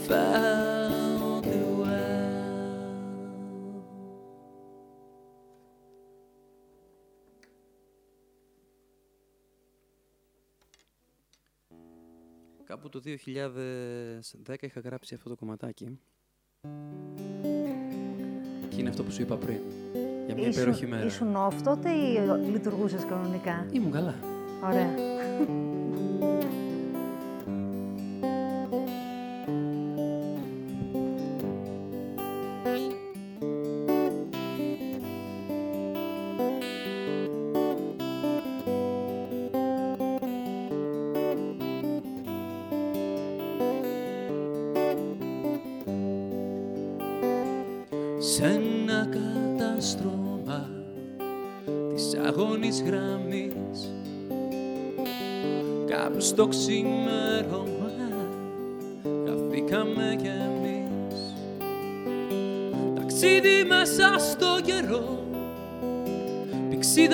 Fare thee well. Κάπου το 2010 είχα γράψει αυτό το κομματάκι. Και είναι αυτό που σου είπα πριν. Για μια υπέροχη μέρα. ήσουν off τότε ή λειτουργούσες κανονικά; Ήμουν καλά. Ωραία.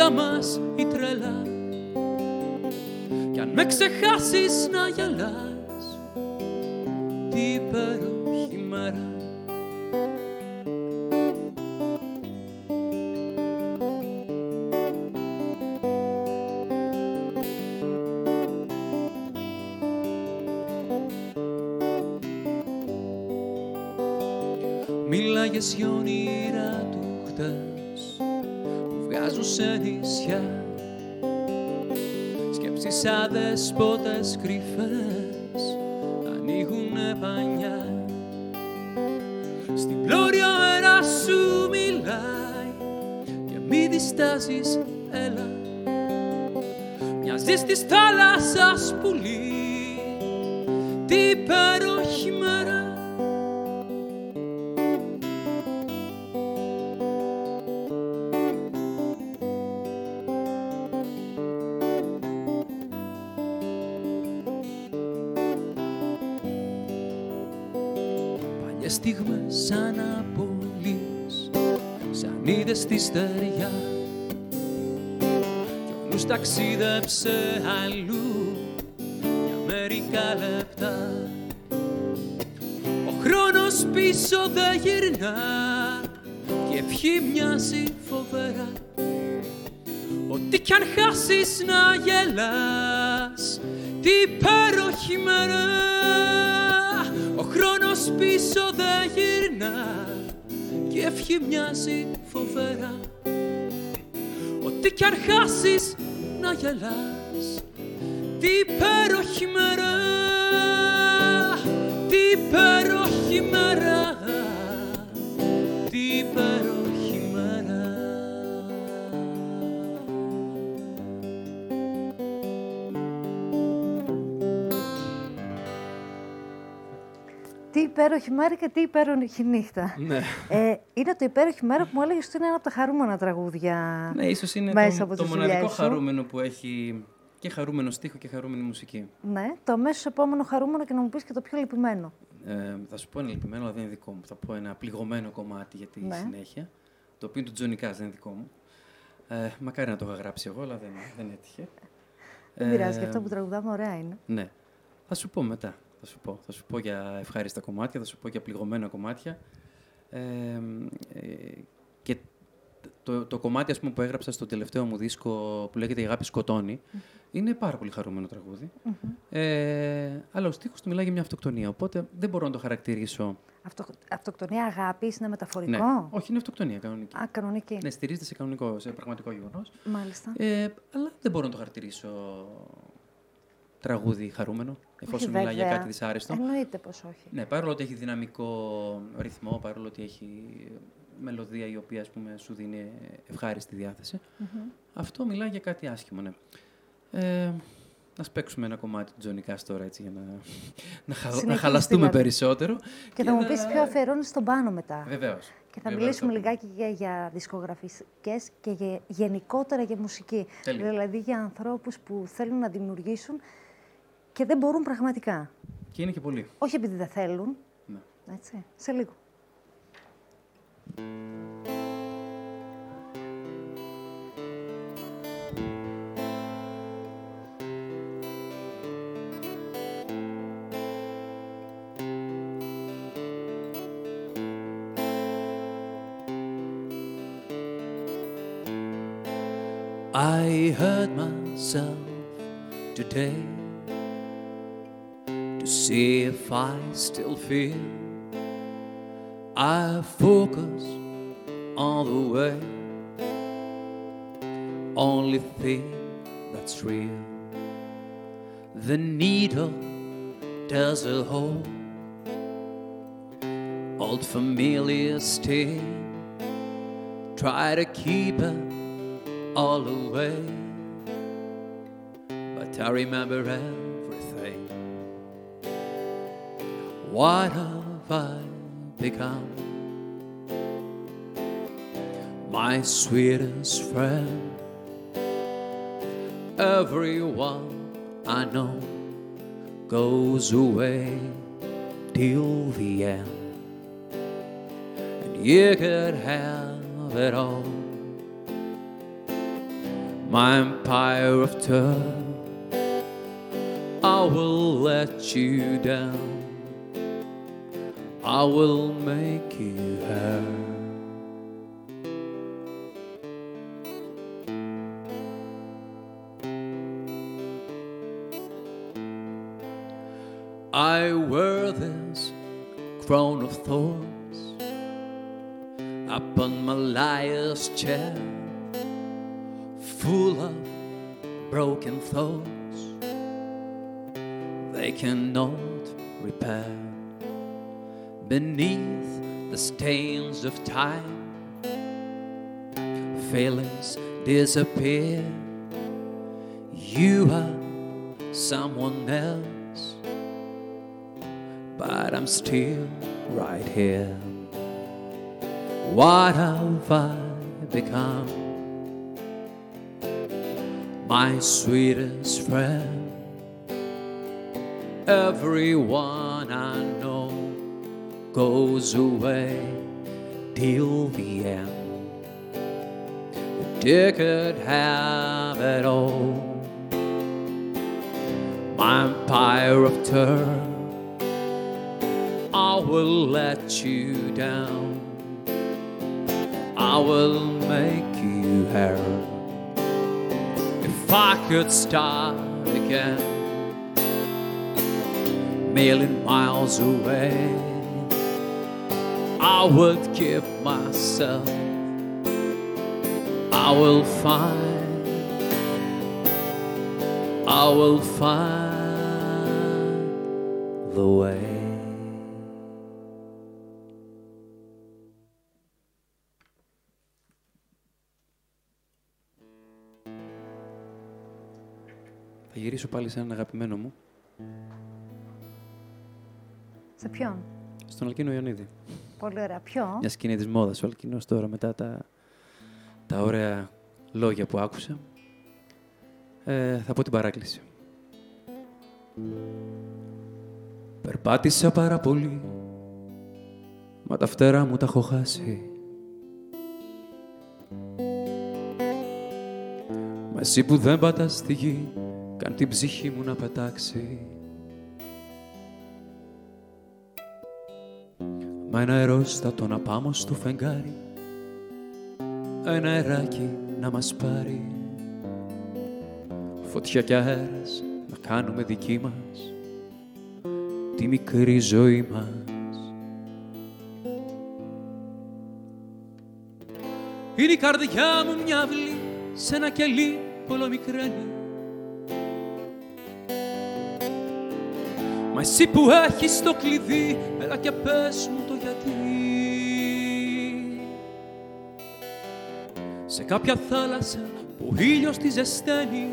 πηξίδα μας η τρελά. Κι αν με ξεχάσεις να γελάς δεσπότες κρυφές ανοίγουνε πανιά. Στην πλώρη ο αέρας σου μιλάει και μη διστάζεις έλα. Μοιάζεις της θάλασσας πουλί Σαν είδες τη στεριά. Κι ο νους ταξίδεψε αλλού Για μερικά λεπτά. Ο χρόνος πίσω δεν γυρνά Και η ευχή μοιάζει φοβερά. Ό,τι κι αν χάσεις να γελάς Τι υπέροχη μέρα. Ο χρόνος πίσω δεν γυρνά Και η ευχή μοιάζει φοβερά Ό,τι κι αν χάσεις να γελάς Τι υπέροχη μέρα Τι υπέροχη μέρα Τι υπέροχη μέρα Τι Τι υπέροχη μέρα και τι υπέροχη νύχτα. Ναι. Ε, είναι το υπέροχη μέρα που μου έλεγες ότι είναι ένα από τα χαρούμενα τραγούδια. Ναι, ίσως είναι μέσα το, από το τις μοναδικό δουλειές σου. χαρούμενο που έχει και χαρούμενο στίχο και χαρούμενη μουσική. Ναι, το αμέσως επόμενο χαρούμενο και να μου πεις και το πιο λυπημένο. Ε, θα σου πω ένα λυπημένο, αλλά δεν είναι δικό μου. Θα πω ένα πληγωμένο κομμάτι για τη Ναι. συνέχεια. Το οποίο είναι του Τζόνι Κάς, δεν είναι δικό μου. Ε, μακάρι να το είχα γράψει εγώ, αλλά δεν, δεν έτυχε. Δεν πειράζει, και Ε, αυτό που τραγουδάμε ωραία είναι. Ναι. Θα σου πω μετά. Θα σου πω, θα σου πω για ευχάριστα κομμάτια, θα σου πω για πληγωμένα κομμάτια. Ε, ε, και το, το κομμάτι ας πούμε, που έγραψα στο τελευταίο μου δίσκο που λέγεται «Η αγάπη σκοτώνει» είναι πάρα πολύ χαρούμενο τραγούδι. Ε, αλλά ο στίχος του μιλάει για μια αυτοκτονία, οπότε δεν μπορώ να το χαρακτηρίσω. Αυτο, αυτοκτονία αγάπης είναι μεταφορικό; Ναι. Όχι, είναι αυτοκτονία κανονική. Α, κανονική. Ναι, στηρίζεται σε, κανονικό, σε πραγματικό γεγονός. Μάλιστα. Ε, αλλά δεν μπορώ να το χαρακτηρίσω τραγούδι χαρούμενο, εφόσον Όχι, μιλάει για βέβαια. κάτι δυσάρεστο. Εννοείται πως όχι. Ναι, παρόλο ότι έχει δυναμικό ρυθμό, παρόλο ότι έχει μελωδία η οποία ας πούμε, σου δίνει ευχάριστη διάθεση, αυτό μιλάει για κάτι άσχημο, ναι. Ε, ας παίξουμε ένα κομμάτι του Τζόνι Κάς τώρα, έτσι, για να, να, χα- να Συνεχίζεις χαλαστούμε δηλαδή. περισσότερο. Και θα μου να- πεις ποιο αφιερώνει στον πάνω μετά. Βεβαίως. Και θα Βεβαίως, μιλήσουμε θα πούμε. λιγάκι για, για δισκογραφικές και για, γενικότερα για μουσική. Τέλεια. Δηλαδή για ανθρώπους που θέλουν να δημιουργήσουν και δεν μπορούν πραγματικά. Και είναι και πολύ. Όχι επειδή δεν θέλουν. Ναι. Έτσι. Σε λίγο. I hurt myself today to see if I still feel. I focus on the way, only thing that's real. The needle does a hole, old familiar sting. Try to keep it all away. But I remember everything. What have I become? My sweetest friend. Everyone I know goes away till the end. And you could have it all my empire of turn. I will let you down. I will make you hurt. I wear this crown of thorns upon my liar's chair full of broken thoughts they cannot repair beneath the stains of time. Feelings disappear. You are someone else but i'm still right here. What have i become? My sweetest friend. Everyone I goes away till the end. You could have it all. My empire of turn, I will let you down. I will make you hurt. If I could start again, million miles away, I would give myself. I will find, I will find the way. Θα γυρίσω πάλι σε έναν αγαπημένο μου. Σε ποιον; Στον Αλκίνο Ιωνίδη. Πολύ ωραία. Ποιο; Μιας σκηνή της μόδας ο Αλκίνος τώρα μετά τα, τα ωραία λόγια που άκουσα. Ε, θα πω την παράκληση. Περπάτησα πάρα πολύ, μα τα φτερά μου τα έχω χάσει. Μα εσύ που δεν πατάς στη γη, καν την ψυχή μου να πετάξει. Μα ένα αερόστατο να πάμε στο φεγγάρι, ένα αεράκι να μας πάρει. Φωτιά και αέρας να κάνουμε δική μας τη μικρή ζωή μας. Είναι η καρδιά μου μια αυλή σε ένα κελί πολλομικραίνει Μα εσύ που έχεις το κλειδί, έλα και πες μου το γιατί. Σε κάποια θάλασσα που ο ήλιος τη ζεσταίνει,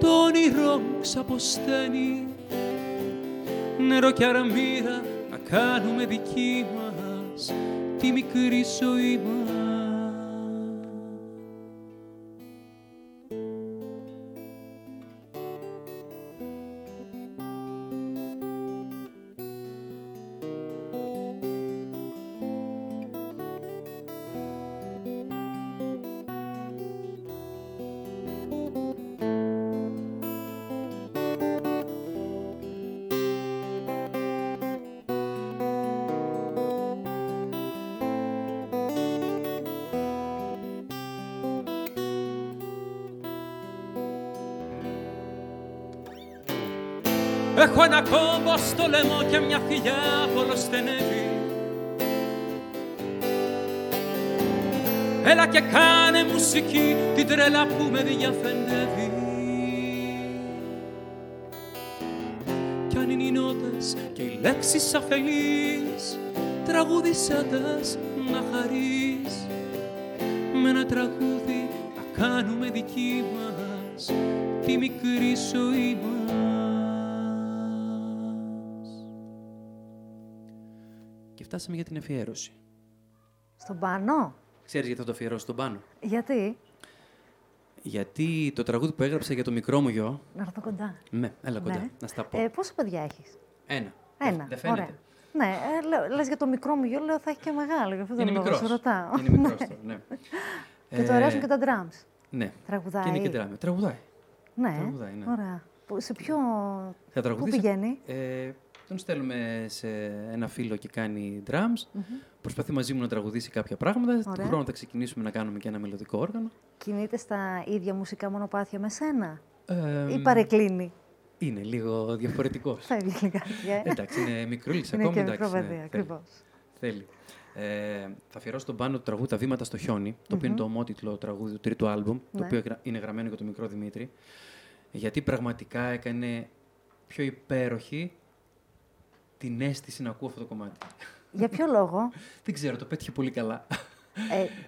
το όνειρό μου ξαποσταίνει. Νερό και αραμύρα να κάνουμε δική μας τη μικρή ζωή μας. Κόμπο στο λαιμό και μια θηλιά πολλοστενεύει Έλα και κάνε μουσική την τρέλα που με διαφεντεύει Κι αν είναι οι νότες και οι λέξεις αφελείς τραγούδισέ τας να χαρείς με ένα τραγούδι να κάνουμε δική μας τη μικρή ζωή φτάσαμε για την αφιέρωση. Στον πάνω; Ξέρεις γιατί θα το αφιερώσω στον πάνω; Γιατί; Γιατί το τραγούδι που έγραψα για το μικρό μου γιο. Να έρθω κοντά. Ναι, έλα κοντά, Ναι. να στα πω. Ε, πόσα παιδιά έχεις; Ένα. Ένα. Δεν φαίνεται. Ωραία. Ναι, ε, λέω- λες για το μικρό μου γιο, λέω θα έχει και μεγάλο. Γι' αυτό το Είναι λόγο μικρός. σε ρωτάω. Είναι μικρός τώρα, ναι. Και του Ε, αρέσουν και τα drums. Ναι. Τραγουδάει. Και είναι και ντράμμα. Τραγουδάει. Ναι, τραγουδάει, ναι. ωραία. Που- Σε ποιο... Θα Πού τραγουδήσει. πηγαίνει; Ε, τον στέλνουμε σε ένα φίλο και κάνει drums. Προσπαθεί μαζί μου να τραγουδήσει κάποια πράγματα. Του Ωραία. χρόνου θα ξεκινήσουμε να κάνουμε και ένα μελλοντικό όργανο. Κινείται στα ίδια μουσικά μονοπάτια με σένα; Ε, Ή παρεκκλίνει; Είναι λίγο διαφορετικό. Φεύγει λιγάκι. ε. εντάξει, είναι μικρούλης Είναι ακόμα. και εντάξει, μικρό ναι, παιδί, θέλει. ακριβώς. Θέλει. Ε, θα αφιερώσω τον πάνω του τραγούδι Τα βήματα στο χιόνι, το οποίο είναι το ομότιτλο τραγούδι του τρίτου άλμπουμ, το Ναι. οποίο γρα- είναι γραμμένο για τον μικρό Δημήτρη. Γιατί πραγματικά έκανε πιο υπέροχη την αίσθηση να ακούω αυτό το κομμάτι. Για ποιο λόγο; Δεν ξέρω, το πέτυχε πολύ καλά.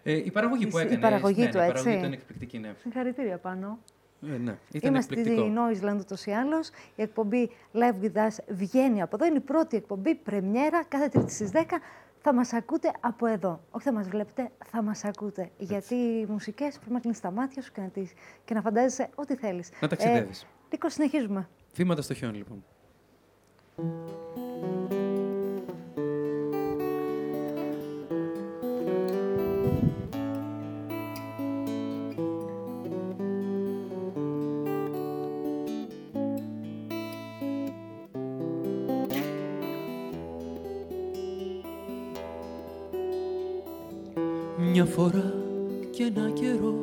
Ε, Ε, η παραγωγή που Η έκανε. παραγωγή ναι, του, ναι, η έτσι. παραγωγή του είναι εκπληκτική, ναι. συγχαρητήρια πάνω. Ε, ναι. Ήταν Είμαστε στη εκπληκτικό. Noisland ούτως ή άλλως. Η εκπομπή Live With Us βγαίνει από εδώ. Είναι η πρώτη εκπομπή, πρεμιέρα, κάθε τρίτη στις 10. Θα μας ακούτε από εδώ. Όχι θα μας βλέπετε, θα μας ακούτε. Γιατί οι μουσικές πρέπει να κλείνεις τα μάτια σου και να, τις, και να φαντάζεσαι ό,τι θέλεις. Να ταξιδεύεις. Ε, Νίκο, συνεχίζουμε. Βήματα στο χιόνι, λοιπόν. Φορά και ένα καιρό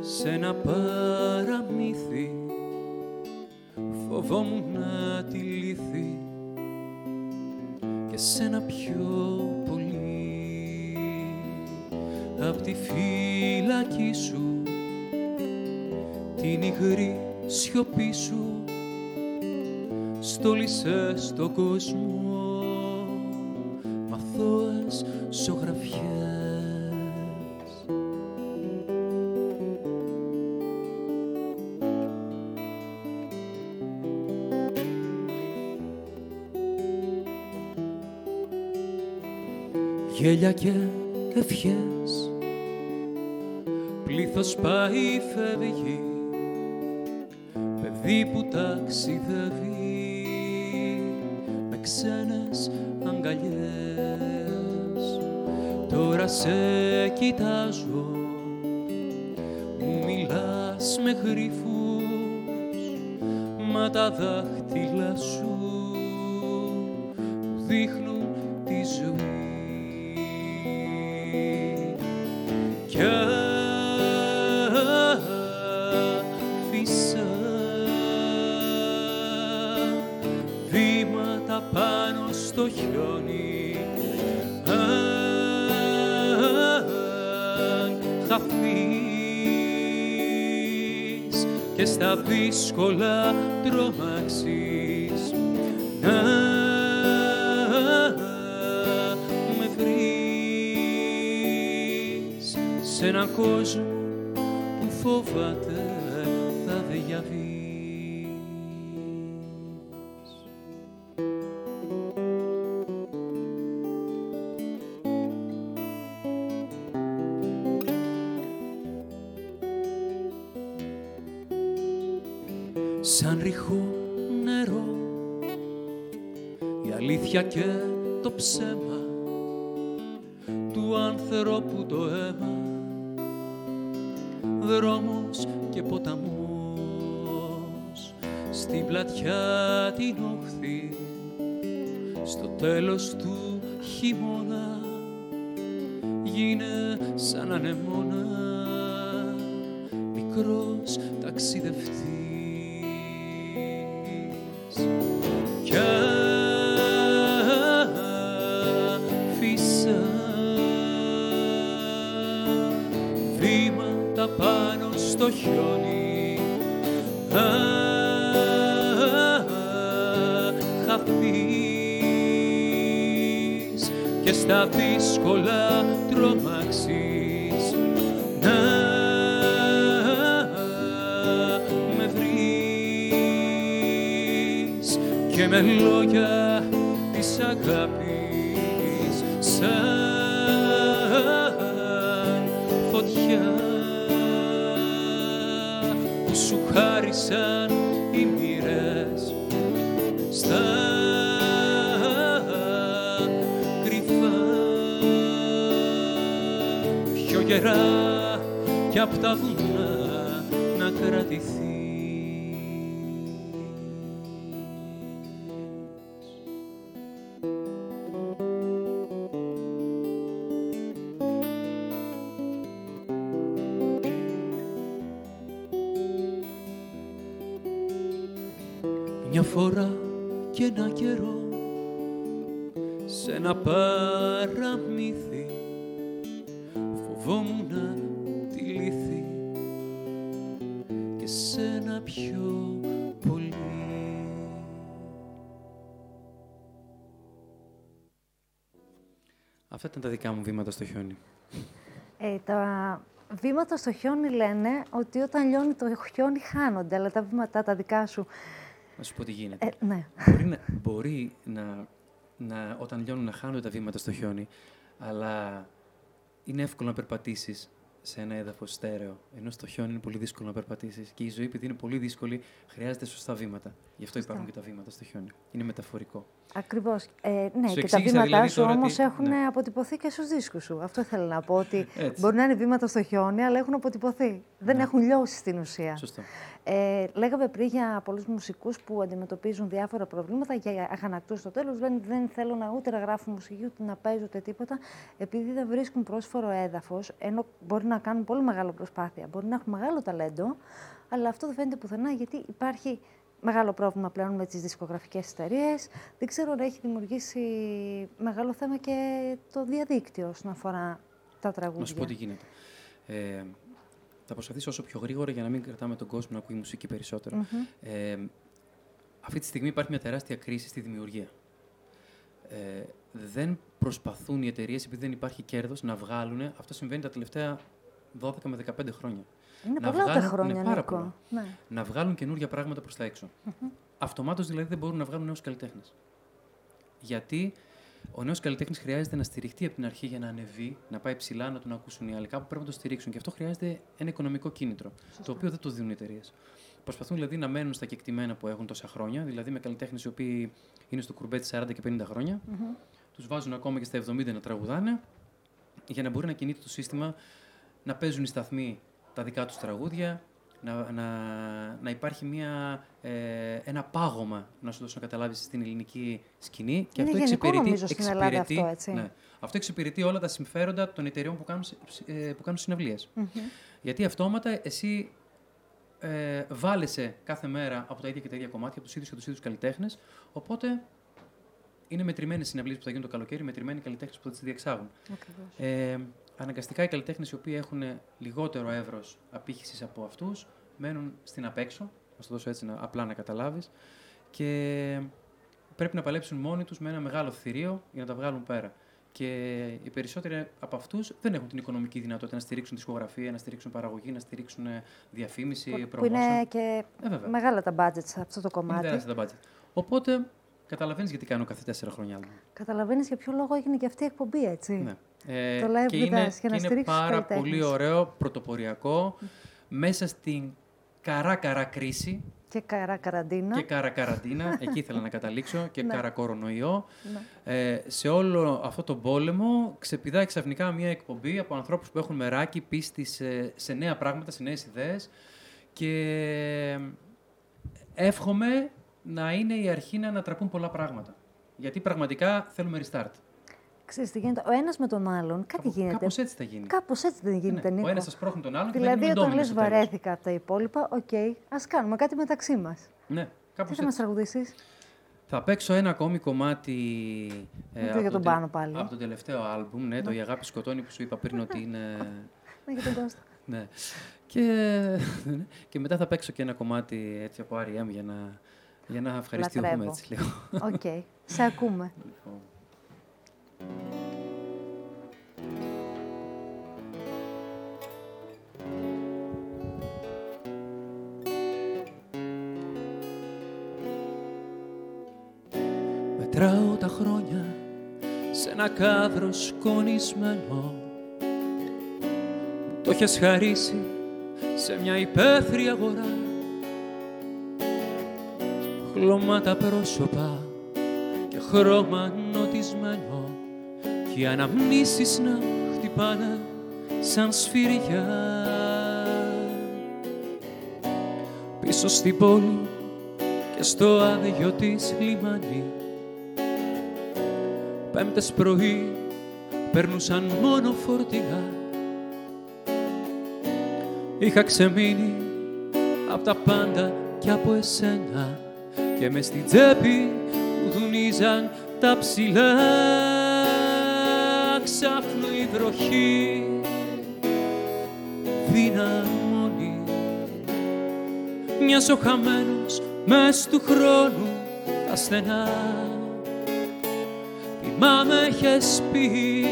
σε ένα παραμύθι. Φοβόμουν να τη λύθει και σένα πιο πολύ. Απ' τη φύλακή σου την υγρή σιωπή σου στόλισες στον κόσμο γέλια και ευχές. Πλήθος πάει φεύγει παιδί που ταξιδεύει με ξένες αγκαλιές. Τώρα σε κοιτάζω μου μιλάς με γρίφους μα τα δάχτυλα και στα δύσκολα τρομάξεις. Να με βρεις σε έναν κόσμο σαν ρηχό νερό. Η αλήθεια και το ψέμα του άνθρωπου το αίμα. Δρόμος και ποταμός στην πλατιά την όχθη στο τέλος του χειμώνα γίνε σαν ανεμόνα. Μικρός ταξιδευτής πάνω στο χιόνι χαθείς και στα δύσκολα τρομάξεις να με βρεις και με λόγια της αγάπης. Σαν πιο γερά κι απ' τα βουνά να κρατηθεί. Ήταν τα δικά μου βήματα στο χιόνι. Ε, τα βήματα στο χιόνι λένε ότι όταν λιώνει το χιόνι χάνονται, αλλά τα βήματα τα δικά σου... Να σου πω τι γίνεται. Ε, ναι. Μπορεί, να, μπορεί να, να, όταν λιώνουν να χάνονται τα βήματα στο χιόνι, αλλά είναι εύκολο να περπατήσεις σε ένα έδαφος στέρεο. Ενώ στο χιόνι είναι πολύ δύσκολο να περπατήσεις. Και η ζωή, επειδή είναι πολύ δύσκολη, χρειάζεται σωστά βήματα. Γι' αυτό υπάρχουν και τα βήματα στο χιόνι. Είναι μεταφορικό. Ακριβώς. Ε, ναι, Σου και τα εξήγησα βήματά δηλαδή σου τώρα όμως τι- έχουν ναι. αποτυπωθεί και στους δίσκους σου. Αυτό ήθελα να πω. Ότι Έτσι. μπορεί να είναι βήματα στο χιόνι, αλλά έχουν αποτυπωθεί. Δεν Ναι. έχουν λιώσει στην ουσία. Σωστό. Ε, λέγαμε πριν για πολλούς μουσικούς που αντιμετωπίζουν διάφορα προβλήματα, για αγανακτούς στο τέλος. Δεν, δεν θέλω να ούτε να γράφουν μουσική, ούτε να παίζουν ούτε τίποτα, επειδή δεν βρίσκουν πρόσφορο έδαφος, ενώ μπορεί να κάνουν πολύ μεγάλη προσπάθεια. Μπορεί να έχουν μεγάλο ταλέντο, αλλά αυτό δεν φαίνεται πουθενά, γιατί υπάρχει μεγάλο πρόβλημα πλέον με τις δισκογραφικές εταιρείες. Δεν ξέρω αν έχει δημιουργήσει μεγάλο θέμα και το διαδίκτυο όσον αφορά τα τραγούδια. Να σου πω τι γίνεται. Ε, θα προσπαθήσω όσο πιο γρήγορα για να μην κρατάμε τον κόσμο να ακούει μουσική περισσότερο. Μμμ. Ε, αυτή τη στιγμή υπάρχει μια τεράστια κρίση στη δημιουργία. Ε, δεν προσπαθούν οι εταιρείες, επειδή δεν υπάρχει κέρδος, να βγάλουν. Αυτό συμβαίνει τα τελευταία 12 με 15 χρόνια. Είναι να πολλά τα βγάλουν- χρόνια, είναι πάρα Νίκο. πολλά. Ναι. Να βγάλουν καινούργια πράγματα προς τα έξω. Αυτομάτως δηλαδή δεν μπορούν να βγάλουν νέους καλλιτέχνες. Γιατί ο νέος καλλιτέχνης χρειάζεται να στηριχτεί από την αρχή για να ανεβεί, να πάει ψηλά, να τον ακούσουν οι άλλοι. Κάπου πρέπει να το στηρίξουν. Και αυτό χρειάζεται ένα οικονομικό κίνητρο, το οποίο δεν το δίνουν οι εταιρείες. Προσπαθούν δηλαδή να μένουν στα κεκτημένα που έχουν τόσα χρόνια, δηλαδή με καλλιτέχνες οι οποίοι είναι στο κουρμπέτι 40 και 50 χρόνια. Mm-hmm. Τους βάζουν ακόμα και στα 70 να τραγουδάνε, για να μπορεί να κινείται το σύστημα, να παίζουν οι σταθμοί τα δικά τους τραγούδια, να, να, να υπάρχει μια, ε, ένα πάγωμα, να σου δώσω να καταλάβεις στην ελληνική σκηνή. Και είναι αυτό εξυπηρετεί, νομίζω, στην Ελλάδα αυτό, έτσι. Ναι, αυτό εξυπηρετεί όλα τα συμφέροντα των εταιρεών που κάνουν, ε, που κάνουν συναυλίες. Γιατί αυτόματα εσύ ε, βάλεσαι κάθε μέρα από τα ίδια και τα ίδια κομμάτια, από τους ίδιους και τους ίδιους καλλιτέχνες. Οπότε είναι μετρημένες συναυλίες που θα γίνουν το καλοκαίρι, μετρημένοι καλλιτέχνες που θα τις διεξάγουν. Ε, αναγκαστικά οι καλλιτέχνες οι οποίοι έχουν λιγότερο εύρος απήχησης από αυτούς μένουν στην απέξω. Να το δώσω έτσι να, απλά να καταλάβεις. Και πρέπει να παλέψουν μόνοι τους με ένα μεγάλο θηρίο για να τα βγάλουν πέρα. Και οι περισσότεροι από αυτούς δεν έχουν την οικονομική δυνατότητα να στηρίξουν δισκογραφία, να στηρίξουν παραγωγή, να στηρίξουν ε, διαφήμιση, που, που είναι και ε, μεγάλα τα budget σε αυτό το κομμάτι. Είναι τα budget. Οπότε καταλαβαίνεις γιατί κάνω κάθε τέσσερα χρόνια. Καταλαβαίνεις για ποιο λόγο έγινε και αυτή η εκπομπή, έτσι. Ναι. Ε, το live και είναι, για να και είναι πάρα πολύ ωραίο, πρωτοποριακό, μέσα στην καρά-καρά κρίση και καρακαραντίνα. Και καρακαραντίνα, εκεί ήθελα να καταλήξω, και ναι. καρακορονοϊό. Ναι. Ε, σε όλο αυτό το πόλεμο ξεπηδάει ξαφνικά μια εκπομπή από ανθρώπους που έχουν μεράκι, πίστη σε, σε νέα πράγματα, σε νέες ιδέες. Και εύχομαι να είναι η αρχή να ανατραπούν πολλά πράγματα. Γιατί πραγματικά θέλουμε restart. Ξέρεις τι γίνεται, ο ένας με τον άλλον, κάτι Κάπου, γίνεται. Κάπως έτσι θα γίνει. Κάπως έτσι δεν γίνεται, ναι. Νίκο. Ο ένας σα πρόχνει τον άλλον δηλαδή, και όταν λες βαρέθηκα από τα υπόλοιπα, οκ, okay, ας κάνουμε κάτι μεταξύ μας. Ναι, κάπως Τι θα μας τραγουδήσεις; Θα παίξω ένα ακόμη κομμάτι. Ε, από, για τον πάνω πάλι. από το τελευταίο άλμπουμ, ναι, το «Η αγάπη σκοτώνει» που σου είπα πριν ότι είναι... Ναι, για τον Κώστα. ναι. Και, και μετά θα παίξω και ένα κομμάτι έτσι από R.E.M. για να, για να ευχαριστήσουμε έτσι λίγο. Οκ. Okay. Σε ακούμε. Λοιπόν. Μετράω τα χρόνια σε ένα κάδρο σκονισμένο το έχεις χαρίσει σε μια υπαίθρη αγορά χλώματα πρόσωπα και χρώμα νοτισμένο και οι αναμνήσεις να χτυπάνε σαν σφυριά. Πίσω στην πόλη και στο άδειο της λιμάνι. Πέμπτες πρωί περνούσαν μόνο φορτηγά. Είχα ξεμείνει απ' τα πάντα και από εσένα. Και μες στην τσέπη που δουνίζαν τα ψηλά. ξάφνου η βροχή δυναμώνει. Μοιάζω χαμένος μες του χρόνου τα στενά. Μα με έχεις πει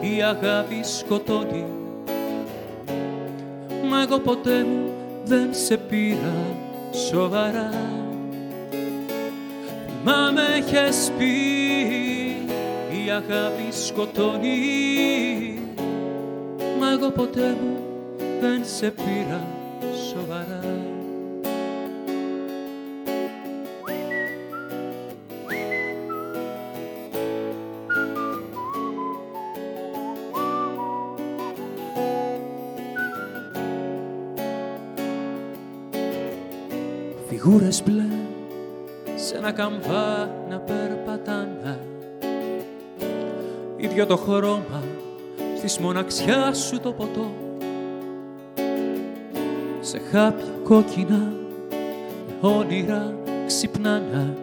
η αγάπη σκοτώνει. Μα εγώ ποτέ μου δεν σε πήρα σοβαρά. Μα με έχεις πει η αγάπη σκοτώνει. Μα εγώ ποτέ μου δεν σε πήρα σοβαρά. Φιγούρες μπλε σε ένα καμβά ίδιο το χρώμα στις μοναξιάς σου το ποτό. Σε χάπια κόκκινα με όνειρα ξυπνάνε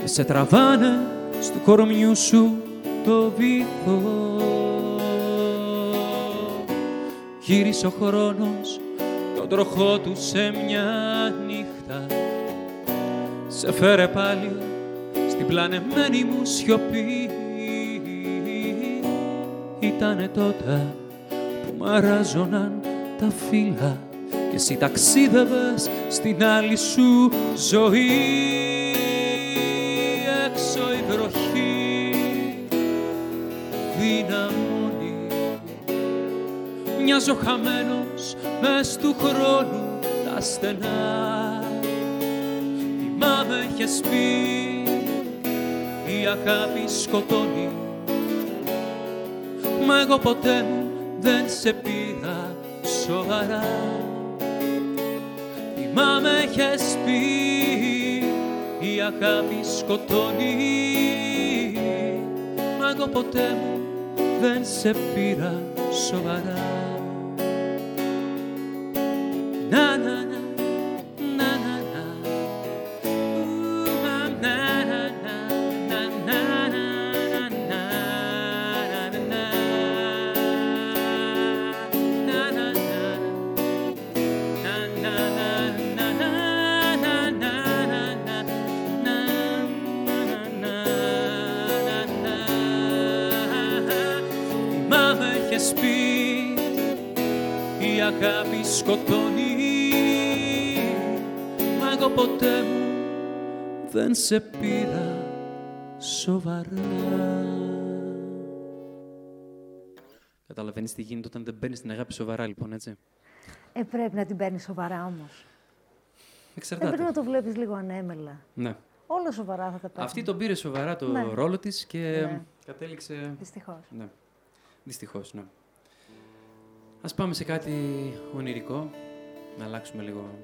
και σε τραβάνε στο κορμιού σου το βήθο γύρισε ο χρόνος τον τροχό του σε μια νύχτα. Σε φέρε πάλι στην πλανεμένη μου σιωπή Ήτανε τότε που μαράζωναν τα φύλλα και εσύ ταξίδευες στην άλλη σου ζωή. Έξω η βροχή δυναμώνει. Μοιάζω χαμένος μες του χρόνου τα στενά. Θυμάμαι είχες πει η αγάπη σκοτώνει Μα εγώ ποτέ μου δεν σε πήρα σοβαρά. Θυμάμαι είχες πει η αγάπη σκοτώνει Μα εγώ ποτέ μου δεν σε πήρα σοβαρά σε πήρα σοβαρά Καταλαβαίνεις τι γίνεται όταν δεν μπαίνεις στην αγάπη σοβαρά, λοιπόν, έτσι. Ε, πρέπει να την παίρνεις σοβαρά όμως. Δεν Εξαρτάται. πρέπει να το βλέπεις λίγο ανέμελα. Ναι. Όλα σοβαρά θα τα παίρνεις. Αυτή τον πήρε σοβαρά το Ναι. ρόλο της και Ναι. κατέληξε... Δυστυχώς. Ναι. Δυστυχώς, ναι. Ας πάμε σε κάτι ονειρικό, να αλλάξουμε λίγο.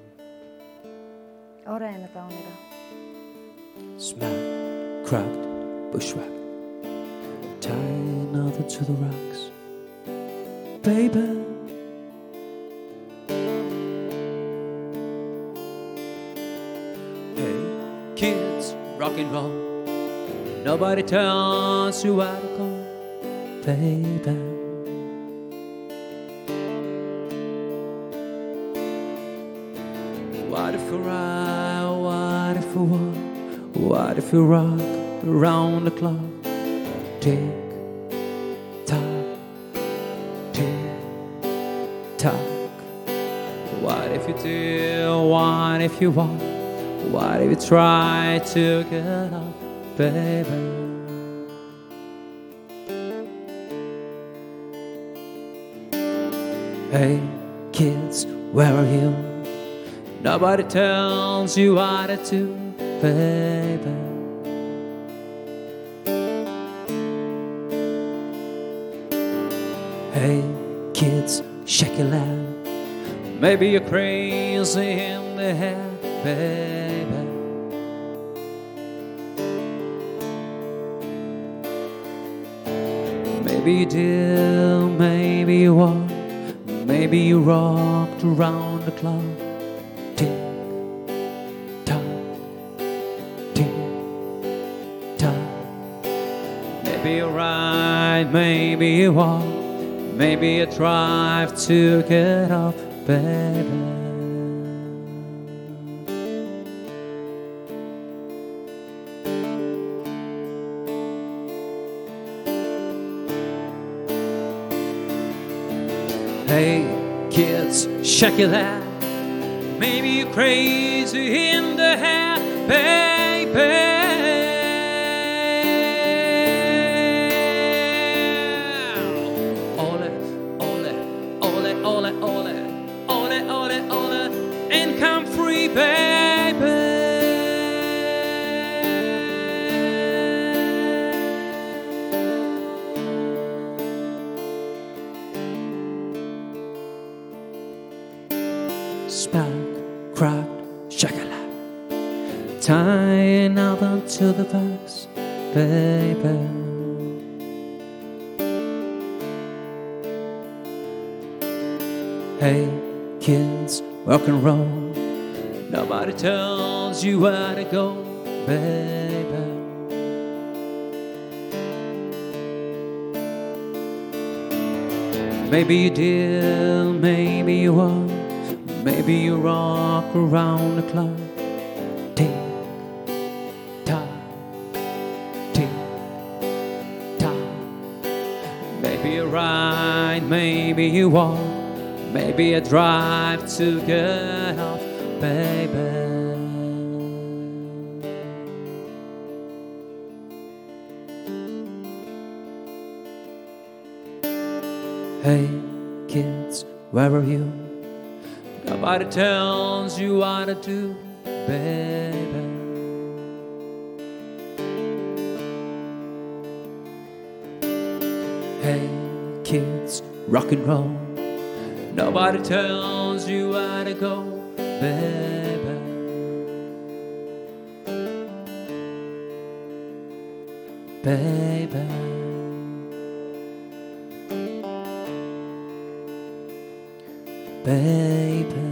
Ωραία είναι τα όνειρα. Smack, cracked, bushwhack. Tie another to the rocks. Baby. Hey, kids, rock and roll. Nobody tells you how to go, baby. If you rock around the clock? Tick tock, tick tock. What if you do? What if you walk? What if you try to get up, baby? Hey, kids, where are you? Nobody tells you what to do, baby. Hey, kids, shake your leg. Maybe you're crazy in the head, baby. Maybe you did, maybe you walked, maybe you rocked around the clock. Tick tock, tick tock. Maybe you ride, maybe you walk, maybe you drive to get up, baby. Hey, kids, check it out. Maybe you're crazy in the head, baby. To the verse, baby. Hey, kids, rock and roll. Nobody tells you where to go, baby. Maybe you did, maybe you won't. Maybe you rock around the clock. Maybe you walk. Maybe you drive to get off, baby. Hey, kids, where are you? Nobody tells you what to do, baby. Hey, rock and roll. Nobody tells you where to go, baby. Baby. Baby.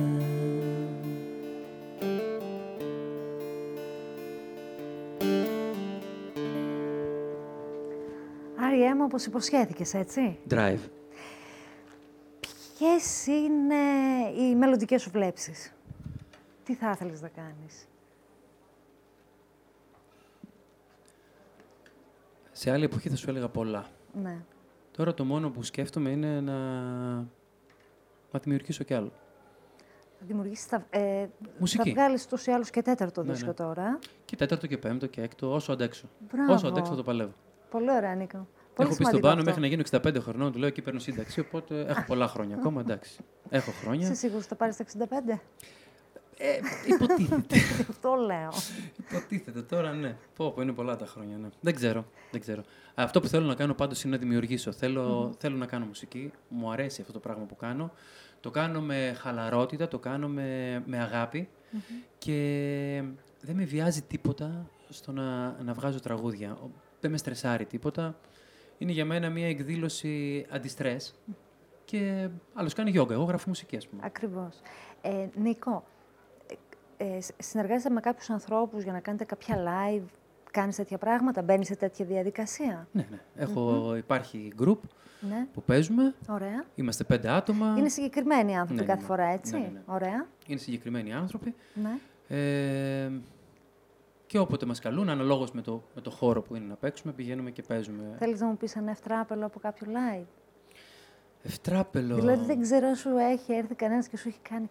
Άριέ μου, όπως υποσχέθηκες, έτσι. Drive. Ποιες είναι οι μελλοντικές σου βλέψεις. Τι θα ήθελες να κάνεις; Σε άλλη εποχή θα σου έλεγα πολλά. Ναι. Τώρα το μόνο που σκέφτομαι είναι να, να δημιουργήσω κι άλλο. Θα δημιουργήσεις, θα, ε, Μουσική. θα βγάλεις τόσο ή άλλως και τέταρτο Ναι, δίσκο ναι. τώρα. Και τέταρτο και πέμπτο και έκτο, όσο αντέξω. Μπράβο. Όσο αντέξω θα το παλεύω. Πολύ ωραία, Νίκο. Πολύ έχω πει στον σημαντικό πάνω αυτό. μέχρι να γίνω 65 χρονών, του λέω εκεί παίρνω σύνταξη. Οπότε έχω πολλά χρόνια ακόμα, εντάξει. Έχω Είσαι χρόνια. σίγουρος ότι θα πάρεις τα 65? Ε, υποτίθεται. αυτό λέω. υποτίθεται τώρα, ναι. Πω, πω, είναι πολλά τα χρόνια, ναι. Δεν ξέρω. Δεν ξέρω. Αυτό που θέλω να κάνω πάντως είναι να δημιουργήσω. Θέλω, θέλω να κάνω μουσική. Μου αρέσει αυτό το πράγμα που κάνω. Το κάνω με χαλαρότητα, το κάνω με, με αγάπη και δεν με βιάζει τίποτα στο να, να βγάζω τραγούδια. Ο- Δεν με στρεσάρει τίποτα. Είναι για μένα μια εκδήλωση αντιστρες και άλλος κάνει γιόγκα. Εγώ γράφω μουσική, ας πούμε. Ακριβώς. Ε, Νίκο, ε, ε, σ- συνεργάζεσαι με κάποιους ανθρώπους για να κάνετε κάποια live, κάνεις τέτοια πράγματα, μπαίνεις σε τέτοια διαδικασία; Ναι, ναι. Έχω, υπάρχει group Ναι, που παίζουμε. ωραία. Είμαστε πέντε άτομα. Είναι συγκεκριμένοι άνθρωποι Ναι, κάθε ναι. φορά, έτσι; Ναι, ναι, ναι. Ωραία. Είναι συγκεκριμένοι άνθρωποι. Ναι. Ε, και όποτε μας καλούν, αναλόγως με το, με το χώρο που είναι να παίξουμε, πηγαίνουμε και παίζουμε. Θέλεις να μου πεις ένα ευτράπελο από κάποιο live; Ευτράπελο. Δηλαδή δεν ξέρω αν σου έχει έρθει κανένας και σου έχει κάνει.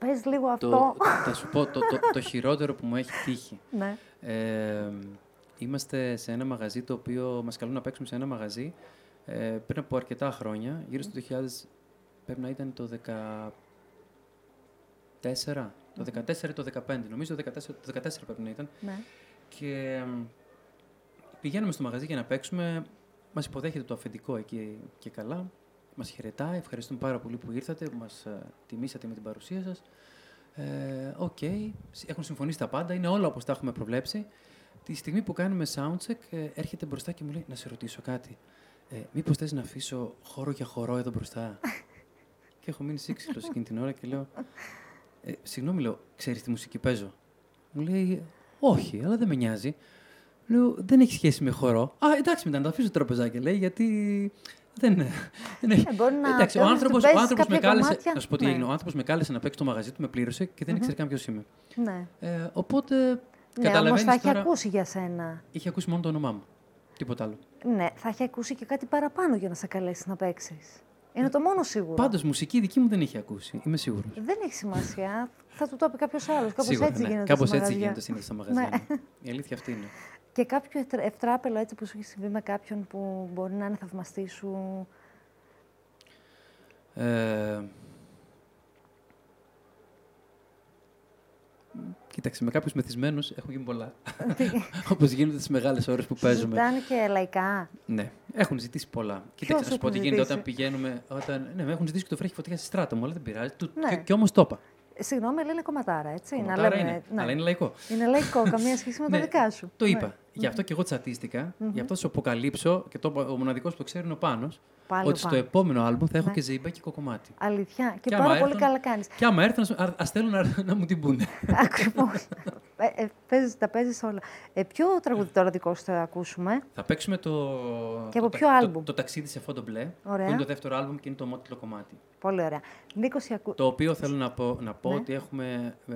Πες λίγο αυτό. το, θα σου πω, το, το, το χειρότερο που μου έχει τύχει. ναι. Ε, είμαστε σε ένα μαγαζί το οποίο μας καλούν να παίξουμε σε ένα μαγαζί ε, πριν από αρκετά χρόνια, γύρω στο 2000, πρέπει να ήταν το 14, το 14 ή το 15, νομίζω το 14, το 14 πρέπει να ήταν. ναι. Και εμ, πηγαίνουμε στο μαγαζί για να παίξουμε. Μας υποδέχεται το αφεντικό εκεί και καλά. Μας χαιρετάει. Ευχαριστούμε πάρα πολύ που ήρθατε, που μας τιμήσατε με την παρουσία σας. Ε, Οκ. Έχουν συμφωνήσει τα πάντα. Είναι όλα όπως τα έχουμε προβλέψει. Τη στιγμή που κάνουμε soundcheck, ε, έρχεται μπροστά και μου λέει: Να σε ρωτήσω κάτι. Ε, Μήπως θες να αφήσω χώρο για χορό εδώ μπροστά; και έχω μείνει σύξυλο εκείνη την ώρα και λέω: ε, Συγγνώμη, λέω, ξέρεις τι μουσική παίζω; Μου λέει: Όχι, αλλά δεν με νοιάζει. Λέω: Δεν έχει σχέση με χορό. Α, εντάξει, μετά να το αφήσω το τραπεζάκι, λέει, γιατί. Δεν, δεν έχει. Ε, μπορεί να εντάξει, ο θέλεις να άνθρωπο του παίζεις άνθρωπος με κάποια κάλεσε. κομμάτια. Να σου πω τι Ναι. έγινε. Ο άνθρωπος με κάλεσε να παίξει το μαγαζί του, με πλήρωσε και δεν ήξερε καν ποιος είμαι. ναι. Ε, οπότε. Ναι, όμως καταλαβαίνεις θα έχει τώρα, ακούσει για σένα. Είχε ακούσει μόνο το όνομά μου. Τίποτα άλλο. Ναι, θα έχει ακούσει και κάτι παραπάνω για να σε καλέσεις να παίξεις. Είναι το μόνο σίγουρο. Πάντως, μουσική δική μου δεν είχε ακούσει. Είμαι σίγουρος. Δεν έχει σημασία. θα του το πει κάποιος άλλος. Κάπως Σίγουρα, έτσι ναι. γίνεται. Κάπως στα έτσι μαγαζιά. γίνεται συνήθως στα μαγαζιά. Ναι. ναι. Η αλήθεια αυτή είναι. Και κάποιο ευτρα- ευτράπελο έτσι που σου έχει συμβεί με κάποιον που μπορεί να είναι θαυμαστή σου. Ε, Κοίταξε, με κάποιους μεθυσμένους έχουν γίνει πολλά. Όπως γίνονται τι μεγάλες ώρες που παίζουμε. Ζητάνε και λαϊκά. Ναι, έχουν ζητήσει πολλά. Κοίταξε, να σου πω έχουν τι γίνεται ζητήσει; όταν πηγαίνουμε. Όταν... Ναι, με έχουν ζητήσει και το φρέχει φωτιά στη στράτα μου, αλλά δεν πειράζει. Του... Ναι. Και, και όμως το είπα. Ε, Συγγνώμη, αλλά είναι κομματάρα, έτσι. Κομματάρα να λέμε, είναι, ναι. αλλά είναι λαϊκό. Είναι λαϊκό, καμία σχέση με τα Ναι, δικά σου. Το Ναι. είπα. Γι' αυτό και εγώ τσατίστηκα. Γι' αυτό σου αποκαλύψω και το, είπα, ο μοναδικός που το ξέρει είναι ο Πάνος, Πάλι ότι ο στο Πάνος. επόμενο άλμπουμ θα έχω Ναι. και ζεϊμπά και κοκομάτι. Αλήθεια. Και, Και άμα πάρα πολύ έρθουν- καλά κάνεις. Και άμα έρθουν, α ας θέλουν να, να μου την πούνε. Ακριβώς. ε, ε, παίζεις- τα παίζεις όλα. Ε, ποιο τραγούδι τώρα δικό σου θα ακούσουμε; Θα παίξουμε το, Και από το, ποιο τα- άλμπουμ; Το, το ταξίδι σε φόντο μπλε, Ωραία. που είναι το δεύτερο άλμπουμ και είναι το μότιλο κομμάτι. Πολύ ωραία. Νίκος, ακού... Το οποίο θέλω να πω, να πω Ναι. ότι έχουμε, ε,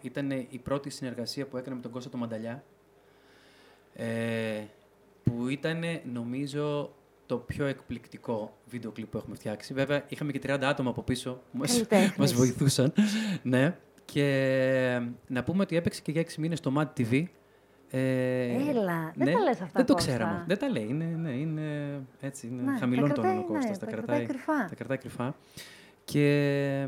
ήταν η πρώτη συνεργασία που έκανα με τον Κώστα το Μανταλιά, ε, που ήταν νομίζω το πιο εκπληκτικό βίντεο κλιπ που έχουμε φτιάξει. Βέβαια, είχαμε και 30 άτομα από πίσω που μας, Καλλιτέχνες. μας βοηθούσαν. ναι. Και να πούμε ότι έπαιξε και για 6 μήνες στο Mad TV, Ε, Έλα, δεν τα λες αυτά, Δεν το Κώστα. ξέραμε. Δεν τα λέει. Είναι, ναι, είναι έτσι, είναι Ναι, χαμηλών τα τόνων ο κρατάει, ναι, Κώστας. τα κρατάει κρυφά. Τα κρατάει κρυφά. Και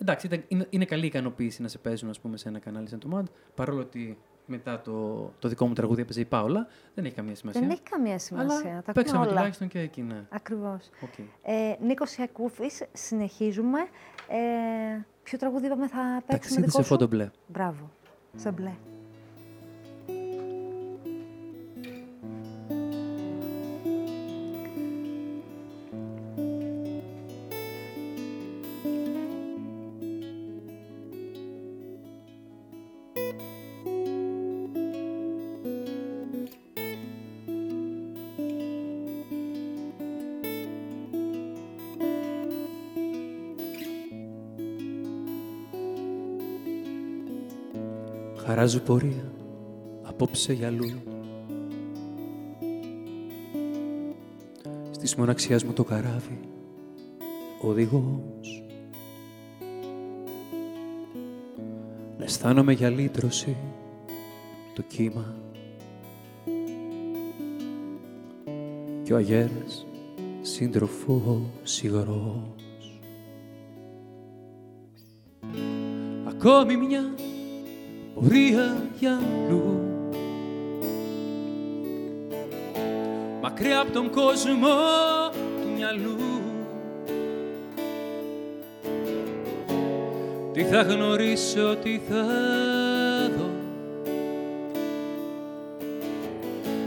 εντάξει, ήταν, είναι, είναι καλή ικανοποίηση να σε παίζουν ας πούμε, σε ένα κανάλι σαν το MAD, παρόλο ότι μετά το, το δικό μου τραγούδι έπαιζε η Πάολα, δεν έχει καμία σημασία. Δεν έχει καμία σημασία. Αλλά τα παίξαμε ακούμε όλα. τουλάχιστον και εκεί, ναι. Ακριβώς. Οκ. Ε, Νίκος Σιακούφης, συνεχίζουμε. Ε, ποιο τραγούδι είπαμε θα παίξουμε Ταξίδι δικό σε σου; φόντο μπλε. Μπράβο. Σε μπλε. Χαράζω πορεία απόψε για αλλού Στις μοναξιάς μου το καράβι οδηγός. Να αισθάνομαι για λύτρωση το κύμα. Και ο αγέρας σύντροφος υγρός Ακόμη μια πορεία για αλλού Μακριά από τον κόσμο του μυαλού. Τι θα γνωρίσω, τι θα δω.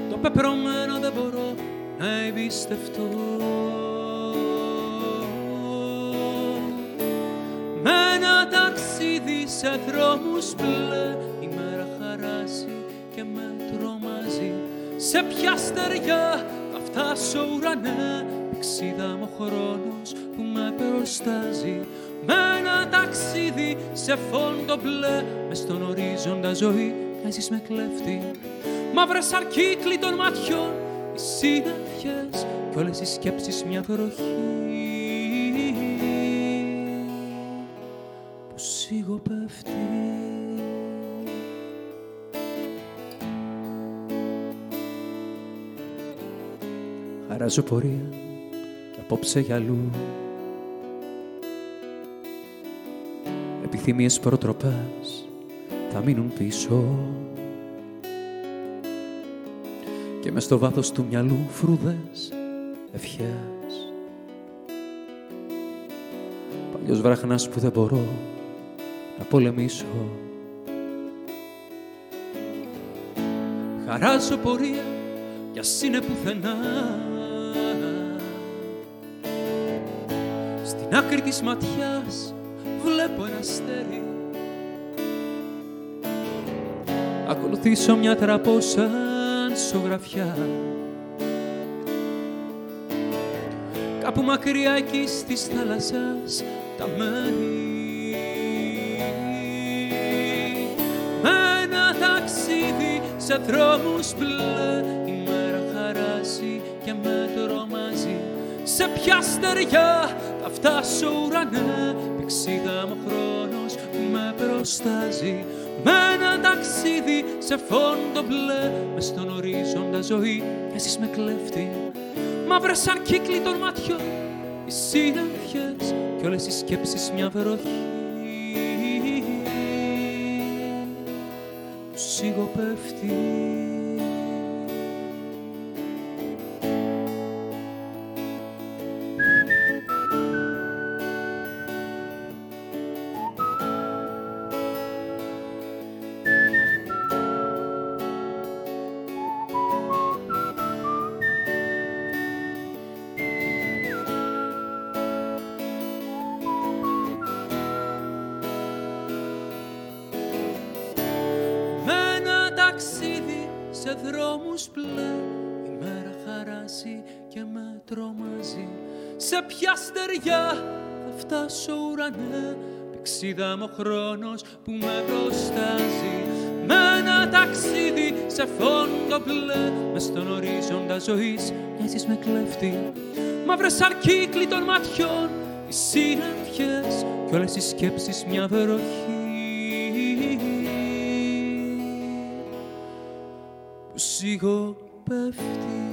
Το πεπρωμένο δεν μπορώ να εμπιστευτώ. Με ένα ταξίδι σε δρόμους μπλε Σε ποια στεριά θα φτάσω ουρανέ Πηξίδα μου ο χρόνος που με προστάζει. Με ένα ταξίδι σε φόντο μπλε. Μες στον ορίζοντα ζωή μοιάζεις με κλέφτη. Μαύρες αρκύκλοι των ματιών οι συννεφιές κι όλες οι σκέψεις μια βροχή. Που σιγοπέφτει. Χαράζω πορεία και απόψε για αλλού. Επιθυμίες προτροπές θα μείνουν πίσω. Και μες στο βάθος του μυαλού φρούδες ευχές. Παλιός βραχνάς που δεν μπορώ να πολεμήσω. Χαράζω πορεία κι ας είναι πουθενά Στην άκρη της ματιάς βλέπω ένα αστέρι. Ακολουθήσω μια τραπό σαν σογραφιά Κάπου μακριά εκεί στις θάλασσας τα μέρη. Με ένα ταξίδι σε δρόμους μπλε η μέρα χαράζει και με τρομάζει Σε ποια στεριά θα φτάσω ουρανέ Πηξίδα μου χρόνος που με προστάζει με ένα ταξίδι σε φόντο μπλε Μες στον ορίζοντα ζωή μοιάζεις με κλέφτη. Μαύρες σαν κύκλοι των ματιών οι συννεφιές κι όλες οι σκέψεις μια βροχή. Που σιγοπέφτει φτάσω ουρανέ Πηξίδα μου ο χρόνος που με προστάζει Με ένα ταξίδι σε φόντο μπλε. Μες στον ορίζοντα ζωής μοιάζεις με κλέφτη. Μαύρες αρκύκλοι των ματιών οι συννεφιές κι όλες οι σκέψεις μια βροχή. Λίγο πέφτει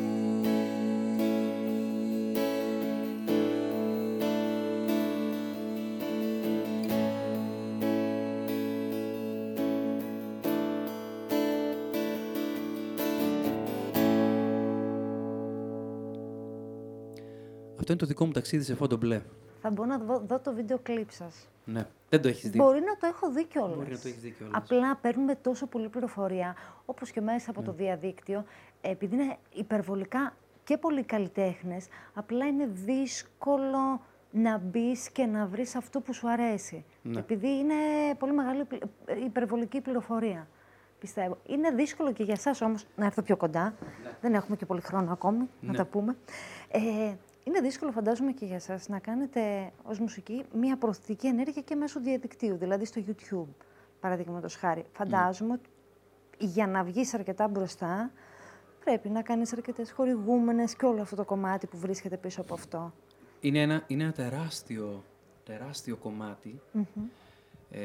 Αυτό είναι το δικό μου ταξίδι σε φόντο μπλε. Θα μπορώ να δω, δω το βίντεο κλιπ σας. Ναι. Δεν το έχεις δει. Μπορεί να το έχω δει κιόλας. Μπορεί να το έχεις δει κιόλας. Απλά παίρνουμε τόσο πολλή πληροφορία, όπως και μέσα από Ναι. το διαδίκτυο, επειδή είναι υπερβολικά και πολλοί καλλιτέχνες, απλά είναι δύσκολο να μπεις και να βρεις αυτό που σου αρέσει. Ναι. Επειδή είναι πολύ μεγάλη πλη- ε, υπερβολική πληροφορία. Πιστεύω. Είναι δύσκολο και για εσάς όμως να έρθω πιο κοντά. Δεν έχουμε και πολύ χρόνο ακόμη να Ναι. τα πούμε. Ε, είναι δύσκολο, φαντάζομαι, και για εσά να κάνετε ως μουσική μία προωθητική ενέργεια και μέσω διαδικτύου, δηλαδή στο YouTube, παραδείγματος χάρη. Φαντάζομαι ότι για να βγεις αρκετά μπροστά, πρέπει να κάνεις αρκετές χορηγούμενες και όλο αυτό το κομμάτι που βρίσκεται πίσω από αυτό. Είναι ένα, είναι ένα τεράστιο, τεράστιο κομμάτι, ε,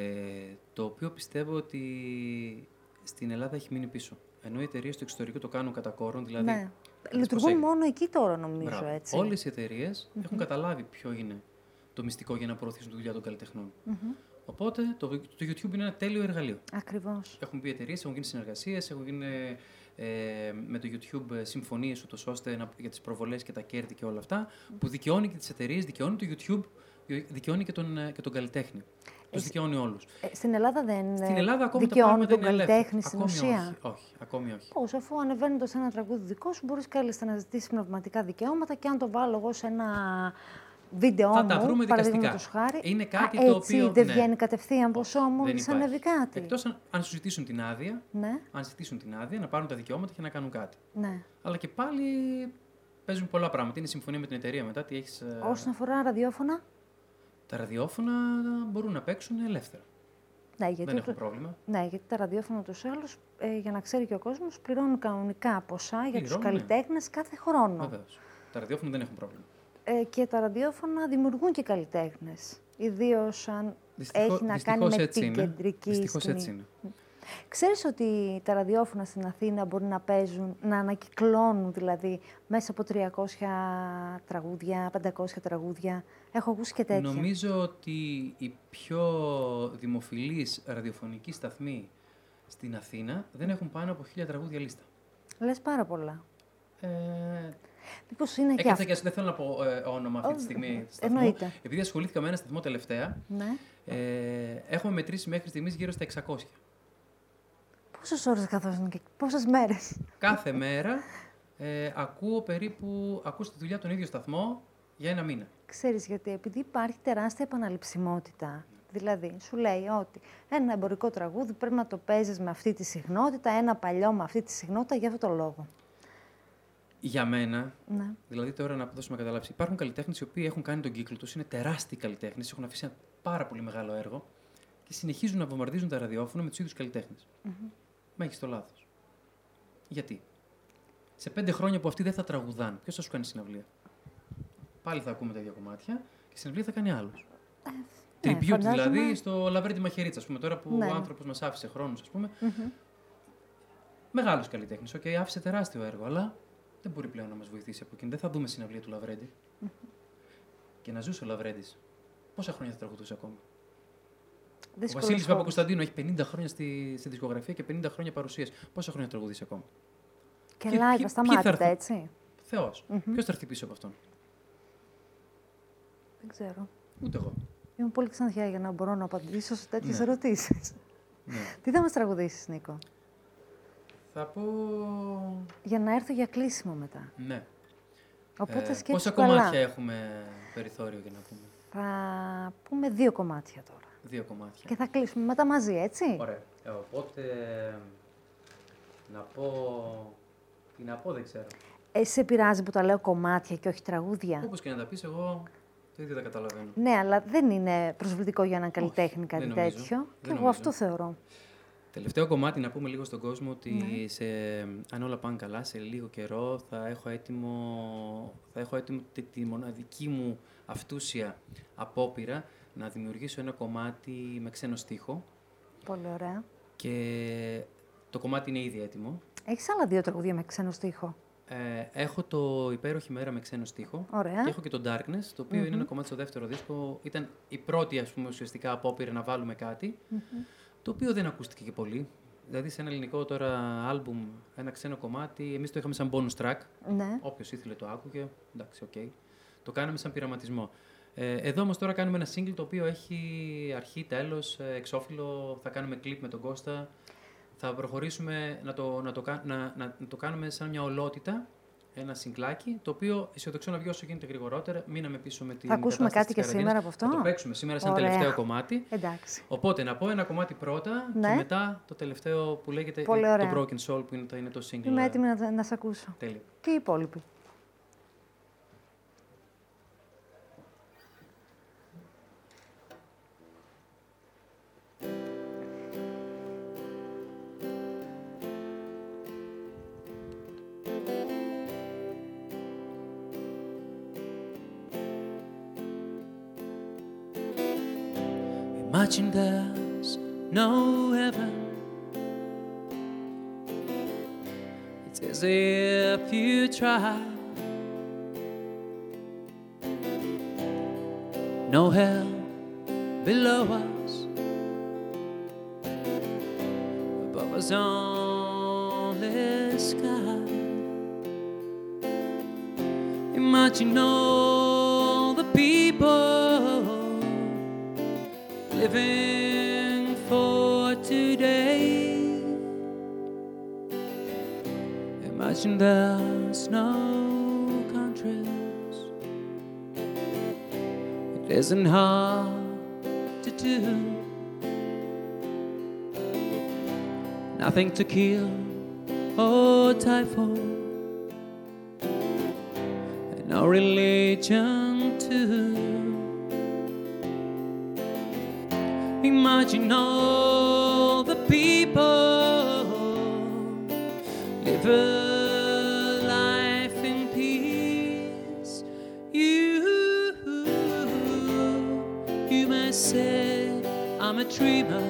το οποίο πιστεύω ότι στην Ελλάδα έχει μείνει πίσω. Ενώ οι εταιρείες στο εξωτερικό το κάνουν κατά κόρον, δηλαδή. ναι. Δεις πώς Λειτουργούν έγινε. μόνο εκεί τώρα, νομίζω, Μπράβο. έτσι. Όλες οι εταιρείες έχουν καταλάβει ποιο είναι το μυστικό για να προωθήσουν τη δουλειά των καλλιτεχνών. Οπότε το, το YouTube είναι ένα τέλειο εργαλείο. Ακριβώς. Έχουν πει εταιρείες, έχουν γίνει συνεργασίες, έχουν γίνει ε, με το YouTube συμφωνίες ούτως ώστε να, για τις προβολές και τα κέρδη και όλα αυτά, που δικαιώνει και τις εταιρείες, δικαιώνει το YouTube, δικαιώνει και τον, ε, και τον καλλιτέχνη. Τους δικαιώνει όλους. Ε, στην Ελλάδα δεν Στην Ελλάδα ακόμη τα δικαιώνει πράγματα τον είναι ελεύθερα. καλλιτέχνη στην Ακόμη ουσία. Όχι, όχι, ακόμη όχι. Πώς, αφού ανεβαίνοντα ένα τραγούδι δικό σου, μπορείς κάλλιστα να ζητήσεις πνευματικά δικαιώματα και αν το βάλω εγώ σε ένα βίντεο Θα μου, τα βρούμε δικαστικά. παραδείγματος χάρη, Είναι κάτι α, το έτσι, οποίο- δεν ναι. βγαίνει κατευθείαν ποσό Δεν μόλι υπάρχει. ανέβει κάτι. Εκτός αν, αν σου ζητήσουν την άδεια, Ναι, αν ζητήσουν την άδεια να πάρουν τα δικαιώματα και να κάνουν κάτι. ναι. Αλλά και πάλι παίζουν πολλά πράγματα. Είναι συμφωνία με την εταιρεία μετά. Τι έχεις, ε, Όσον αφορά ραδιόφωνα, Τα ραδιόφωνα μπορούν να παίξουν ελεύθερα. ναι, γιατί, Δεν έχουν το- πρόβλημα. ναι, γιατί τα ραδιόφωνα τους άλλους, ε, για να ξέρει και ο κόσμος, πληρώνουν κανονικά ποσά για τους Πληρώνουν, ναι. καλλιτέχνες κάθε χρόνο. Βεβαίως. Τα ραδιόφωνα δεν έχουν πρόβλημα. Ε, και τα ραδιόφωνα δημιουργούν και καλλιτέχνες. Ιδίως αν Δυστυχώς- έχει να κάνει δυστυχώς με έτσι την είναι. κεντρική Δυστυχώς σκηνή. έτσι είναι. Ξέρεις ότι τα ραδιόφωνα στην Αθήνα μπορεί να παίζουν, να ανακυκλώνουν δηλαδή μέσα από 300 τραγούδια, 500 τραγούδια. Έχω ακούσει και τέτοια. Νομίζω ότι η πιο δημοφιλής ραδιοφωνική σταθμή στην Αθήνα δεν έχουν πάνω από χίλια τραγούδια λίστα. Λες πάρα πολλά. Ε, Μήπως είναι και έκατσα αυτό. και δεν θέλω να πω ε, όνομα αυτή τη Όχι, στιγμή. σταθμού. εννοείται. Επειδή ασχολήθηκα με ένα σταθμό τελευταία, Ναι. ε, έχουμε μετρήσει μέχρι στιγμής γύρω στα 600. Πόσες ώρες καθόσουν και πόσες μέρες; Κάθε μέρα ε, ακούω περίπου, ακούω στη δουλειά τον ίδιο σταθμό για ένα μήνα. Ξέρεις γιατί, επειδή υπάρχει τεράστια επαναληψιμότητα. Δηλαδή, σου λέει ότι ένα εμπορικό τραγούδι πρέπει να το παίζεις με αυτή τη συχνότητα, ένα παλιό με αυτή τη συχνότητα για αυτό το λόγο. Για μένα, Ναι. δηλαδή τώρα να δώσουμε καταλάβεις, υπάρχουν καλλιτέχνες οι οποίοι έχουν κάνει τον κύκλο τους, είναι τεράστιοι καλλιτέχνες, έχουν αφήσει ένα πάρα πολύ μεγάλο έργο και συνεχίζουν να βομβαρδίζουν τα ραδιόφωνα με τους ίδιους καλλιτέχνες. Μα έχεις το λάθος. Γιατί; Σε πέντε χρόνια που αυτοί δεν θα τραγουδάν, ποιος θα σου κάνει συναυλία; Πάλι θα ακούμε τα ίδια κομμάτια και συναυλία θα κάνει άλλος. ναι, Tribute φαντάζομαι- δηλαδή στο Λαυρέντη Μαχαιρίτσα, ας πούμε, τώρα που Ναι, ο ναι. άνθρωπος μας άφησε χρόνους, ας πούμε. Μεγάλος καλλιτέχνης. Οκ, άφησε τεράστιο έργο, αλλά δεν μπορεί πλέον να μας βοηθήσει από εκείνη. Δεν θα δούμε συναυλία του Λαυρέντη. Και να ζούσε ο Λαβρέντι. Πόσα χρόνια θα τραγουδούσε ακόμα; Ο Δύσκολος Βασίλης χώρος. Παπακοσταντίνου έχει 50 χρόνια στη, στη δισκογραφία και 50 χρόνια παρουσίας. Πόσα χρόνια θα τραγουδήσει ακόμα; Και Ποιοι- live, ποιοι- ασταμάτητα, ποιοι θα έρθουν; έτσι. Θεός. Ποιος θα έρθει πίσω από αυτόν; Δεν ξέρω. Ούτε εγώ. Είμαι πολύ ξανθιά για να μπορώ να απαντήσω σε τέτοιες Ναι. ερωτήσεις. Ναι. Τι θα μας τραγουδήσεις, Νίκο, Θα πω. για να έρθω για κλείσιμο μετά. Ναι. Οπότε Ε, σκέψου πόσα καλά. κομμάτια έχουμε περιθώριο για να πούμε; Θα πούμε δύο κομμάτια τώρα. Δύο κομμάτια. Και θα κλείσουμε μετά μαζί, έτσι; Ωραία. Ε, οπότε. Να πω. Τι να πω, δεν ξέρω. Ε, σε πειράζει που τα λέω κομμάτια και όχι τραγούδια; Όπως και να τα πεις, εγώ το ίδιο τα καταλαβαίνω. Ναι, αλλά δεν είναι προσβλητικό για έναν καλλιτέχνη κάτι δεν νομίζω. τέτοιο. Και Δεν εγώ νομίζω. αυτό θεωρώ. Τελευταίο κομμάτι να πούμε λίγο στον κόσμο ότι Ναι. σε, αν όλα πάνε καλά, σε λίγο καιρό θα έχω έτοιμο, θα έχω έτοιμο τη, τη μοναδική μου αυτούσια απόπειρα να δημιουργήσω ένα κομμάτι με ξένο στίχο Πολύ ωραία. και το κομμάτι είναι ήδη έτοιμο. Έχεις άλλα δύο τραγούδια με ξένο στίχο; Ε, έχω το υπέροχη μέρα με ξένο στίχο. Ωραία. Και έχω και το Darkness, το οποιο είναι ένα κομμάτι στο δεύτερο δίσκο. Ήταν η πρώτη, ας πούμε, ουσιαστικά απόπειρα να βάλουμε κάτι, το οποίο δεν ακούστηκε και πολύ. Δηλαδή, σε ένα ελληνικό τώρα άλμπουμ, ένα ξένο κομμάτι, εμείς το είχαμε σαν bonus track. Ναι. Όποιος ήθελε το άκουγε. Εντάξει, οκ. Το κάναμε σαν πειραματισμό. Ε, εδώ όμως τώρα κάνουμε ένα single το οποίο έχει αρχή, τέλος, εξώφυλλο. Θα κάνουμε κλιπ με τον Κώστα. Θα προχωρήσουμε να το, να το, κα- να, να, να το κάνουμε σαν μια ολότητα. Ένα singleάκι, το οποίο αισιοδοξώ να βγει όσο γίνεται γρηγορότερα. Μείναμε πίσω με την. Θα ακούσουμε κατάσταση κάτι της και καραντίνας. σήμερα από αυτό; Θα το παίξουμε σήμερα σαν Ωραία. τελευταίο κομμάτι. Εντάξει. Οπότε να πω ένα κομμάτι πρώτα Ναι. και μετά το τελευταίο που λέγεται Πολύ το ωραία. Broken Soul που είναι, το- είναι το single. Είμαι ε, έτοιμη να, να σε ακούσω. Τέλειο. Και οι υπόλοιποι. Imagine there's no heaven. It's as if you try. No hell below us, above us only sky. Imagine all living for today. Imagine there's no countries. It isn't hard to do. Nothing to kill or die. And no religion too. Imagine all the people live a life in peace. You, you may say I'm a dreamer,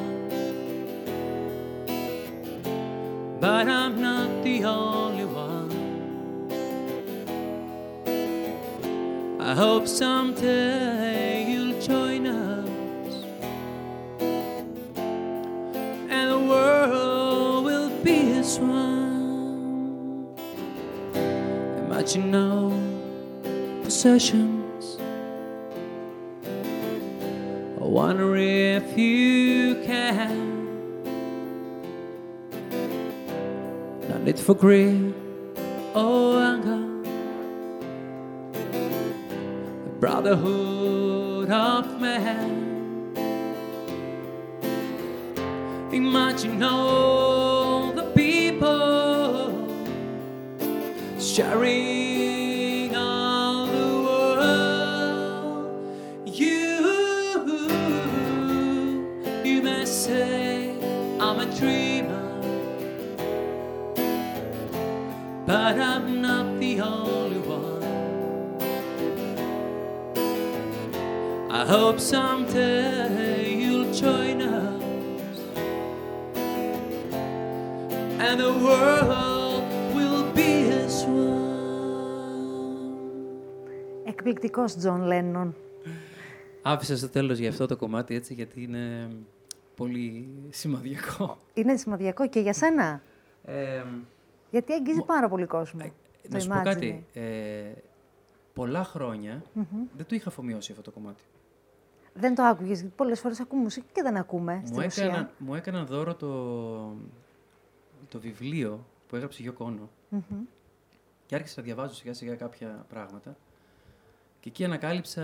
but I'm not the only one. I hope someday Imagine no possessions. I wonder if you can. No need for greed Εκπληκτικός Τζον Λένον; Άφησα στο τέλος για αυτό το κομμάτι έτσι γιατί είναι πολύ σημαδιακό. Είναι σημαδιακό και για σένα; Ε, Γιατί αγγίζει πάρα πολύ κόσμο. το να σου πω Imagine. κάτι. Ε, πολλά χρόνια δεν το είχα αφομοιώσει αυτό το κομμάτι. Δεν το άκουγες, γιατί πολλές φορές ακούμε μουσική και δεν ακούμε στην Μου ουσία. έκαναν, μου έκαναν δώρο το, το βιβλίο που έγραψε η Γιώκο Όνο. Και άρχισα να διαβάζω σιγά σιγά κάποια πράγματα. Και εκεί ανακάλυψα.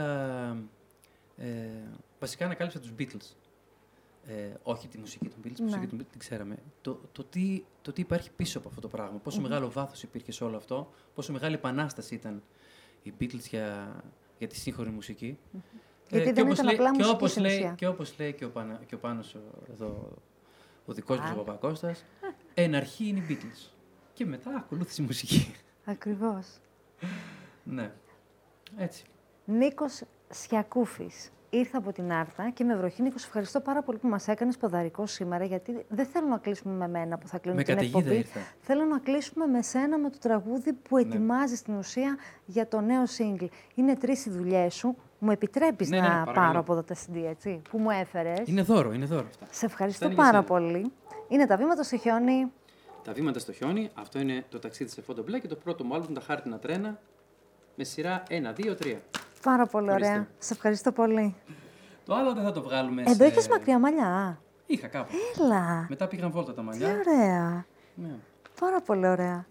Ε, βασικά ανακάλυψα τους Beatles. Ε, όχι τη μουσική των Beatles, τη μουσική Ναι. των Beatles την ξέραμε. Το, το, τι, το τι υπάρχει πίσω από αυτό το πράγμα. Πόσο μεγάλο βάθος υπήρχε σε όλο αυτό. Πόσο μεγάλη επανάσταση ήταν οι Beatles για, για τη σύγχρονη μουσική. Γιατί και δεν όπως ήταν λέει- απλά και μουσική όπως στην λέει, ουσία. Και όπως λέει και ο, Πανα, και ο Πάνος ο, εδώ, ο δικός μας Α. ο Παπακώστας, εν αρχή είναι οι Beatles. Και μετά ακολούθησε η μουσική. Ακριβώς. ναι. Έτσι. Νίκος Σιακούφης. ήρθα από την Άρτα και με βροχή Νίκος, σε ευχαριστώ πάρα πολύ που μας έκανες ποδαρικό σήμερα, γιατί δεν θέλω να κλείσουμε με μένα που θα κλείνω Με την καταιγίδα εκπομπή. ήρθα. Θέλω να κλείσουμε με σένα με το τραγούδι που ετοιμάζεις στην ουσία για το νέο σύγκλι. Είναι τρεις οι δουλειές σου. Μου επιτρέπεις Ναι, να ναι, ναι, παρακαλώ. πάρω από εδώ τα CD, έτσι, που μου έφερες. Είναι δώρο, είναι δώρο αυτά. Σε ευχαριστώ Αυτά είναι πάρα για σένα. πολύ. Είναι τα βήματα στο χιόνι. Τα βήματα στο χιόνι, αυτό είναι το ταξίδι σε φόντο μπλε και το πρώτο μου άλμπουμ, τα χάρτινα τρένα, με σειρά 1, 2, 3. Πάρα πολύ Ορίστε. ωραία. Σε ευχαριστώ πολύ. Το άλλο δεν θα το βγάλουμε Εδώ σε... έχει μακριά μαλλιά; Είχα κάπου. Έλα. Μετά πήγαν βόλτα τα Τι μαλλιά. ωραία. Ναι. Πάρα πολύ ωραία.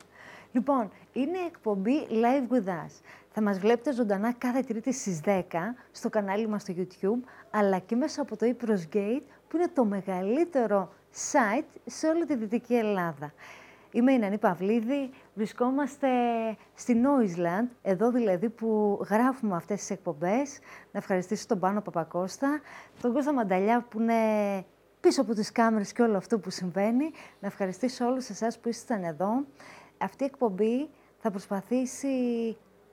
Λοιπόν, είναι εκπομπή Live With Us. Θα μας βλέπετε ζωντανά κάθε Τρίτη στις 10 στο κανάλι μας στο YouTube, αλλά και μέσα από το Ypres Gate, που είναι το μεγαλύτερο site σε όλη τη Δυτική Ελλάδα. Είμαι η Νανή Παυλίδη, βρισκόμαστε στη Noisland, εδώ δηλαδή που γράφουμε αυτές τις εκπομπές. Να ευχαριστήσω τον Πάνο Παπακώστα, τον Κώστα Μανταλιά που είναι πίσω από τις κάμερες και όλο αυτό που συμβαίνει. Να ευχαριστήσω όλους εσάς που ήσασταν εδώ. Αυτή η εκπομπή θα προσπαθήσει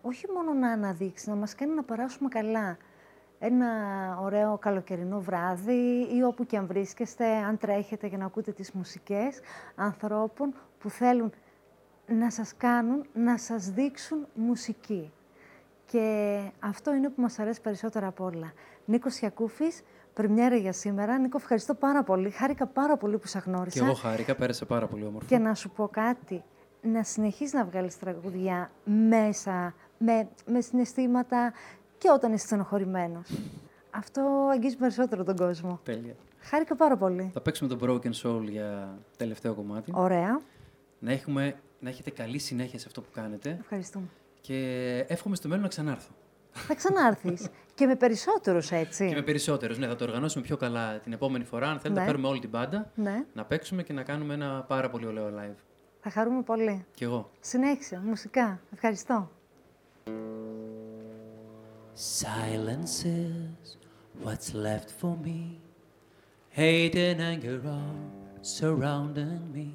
όχι μόνο να αναδείξει, να μας κάνει να περάσουμε καλά. Ένα ωραίο καλοκαιρινό βράδυ ή όπου και αν βρίσκεστε, αν τρέχετε για να ακούτε τις μουσικές ανθρώπων που θέλουν να σας κάνουν, να σας δείξουν μουσική. Και αυτό είναι που μας αρέσει περισσότερα από όλα. Νίκος Ιακούφης, πρεμιέρα για σήμερα. Νίκο, ευχαριστώ πάρα πολύ. Χάρηκα πάρα πολύ που σε γνώρισα. Και εγώ χάρηκα, πέρασε πάρα πολύ όμορφα. Και να σου πω κάτι, να συνεχίσεις να βγάλεις τραγουδιά μέσα, με, με συναισθήματα και όταν είσαι στενοχωρημένος. Αυτό αγγίζει περισσότερο τον κόσμο. Τέλεια. Χάρηκα πάρα πολύ. Θα παίξουμε το Broken Soul για τελευταίο κομμάτι. Ωραία. Να, έχουμε, να έχετε καλή συνέχεια σε αυτό που κάνετε Ευχαριστούμε. και εύχομαι στο μέλλον να ξανάρθω. Θα ξανάρθεις. και με περισσότερους, έτσι. Και με περισσότερους. Ναι, θα το οργανώσουμε πιο καλά την επόμενη φορά. Αν θέλετε, Ναι. να φέρουμε όλη την μπάντα, Ναι, να παίξουμε και να κάνουμε ένα πάρα πολύ ωραίο live. θα χαρούμε πολύ. Κι εγώ. Συνέχισε, μουσικά. Ευχαριστώ. Silence is what's left for me. Hate and anger are surrounding me.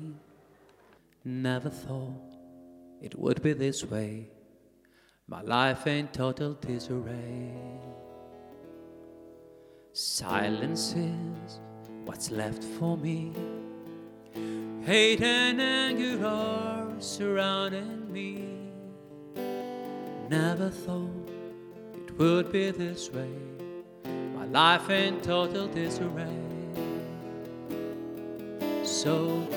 Never thought it would be this way. My life in total disarray. Silence is what's left for me. Hate and anger are surrounding me. Never thought it would be this way. My life in total disarray. So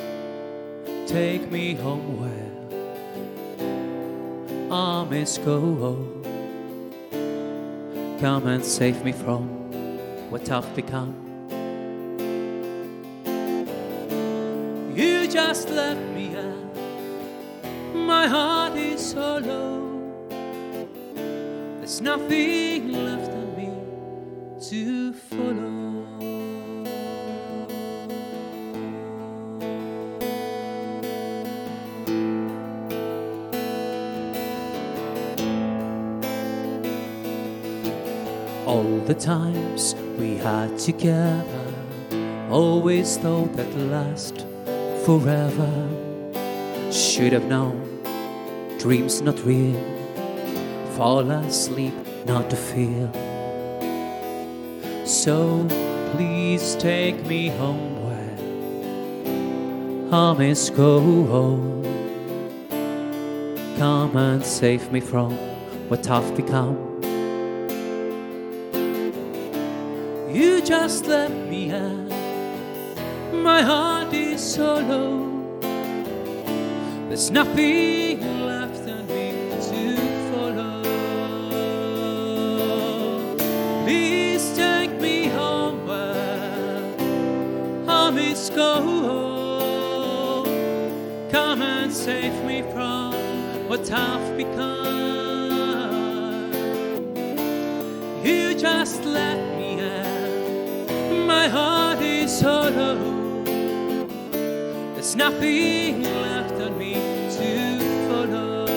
take me home where i armies go. Come and save me from what I've become. You just left me out. My heart is so low. There's nothing left of me to times we had together, always thought that last forever. Should have known, dreams not real fall asleep not to feel. So please take me home where armies go. Home. Come and save me from what I've become. Let me out. My heart is so low. There's nothing left in me to follow. Please take me home where armies go. Come and save me from what I've become. You just let. My heart is so low. There's nothing left on me to follow.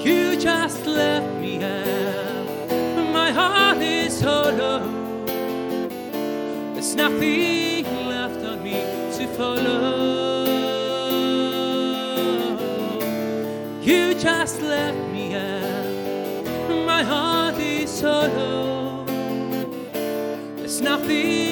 You just left me out. My heart is hollow. There's nothing left on me to follow. You just left me out. my heart is hollow the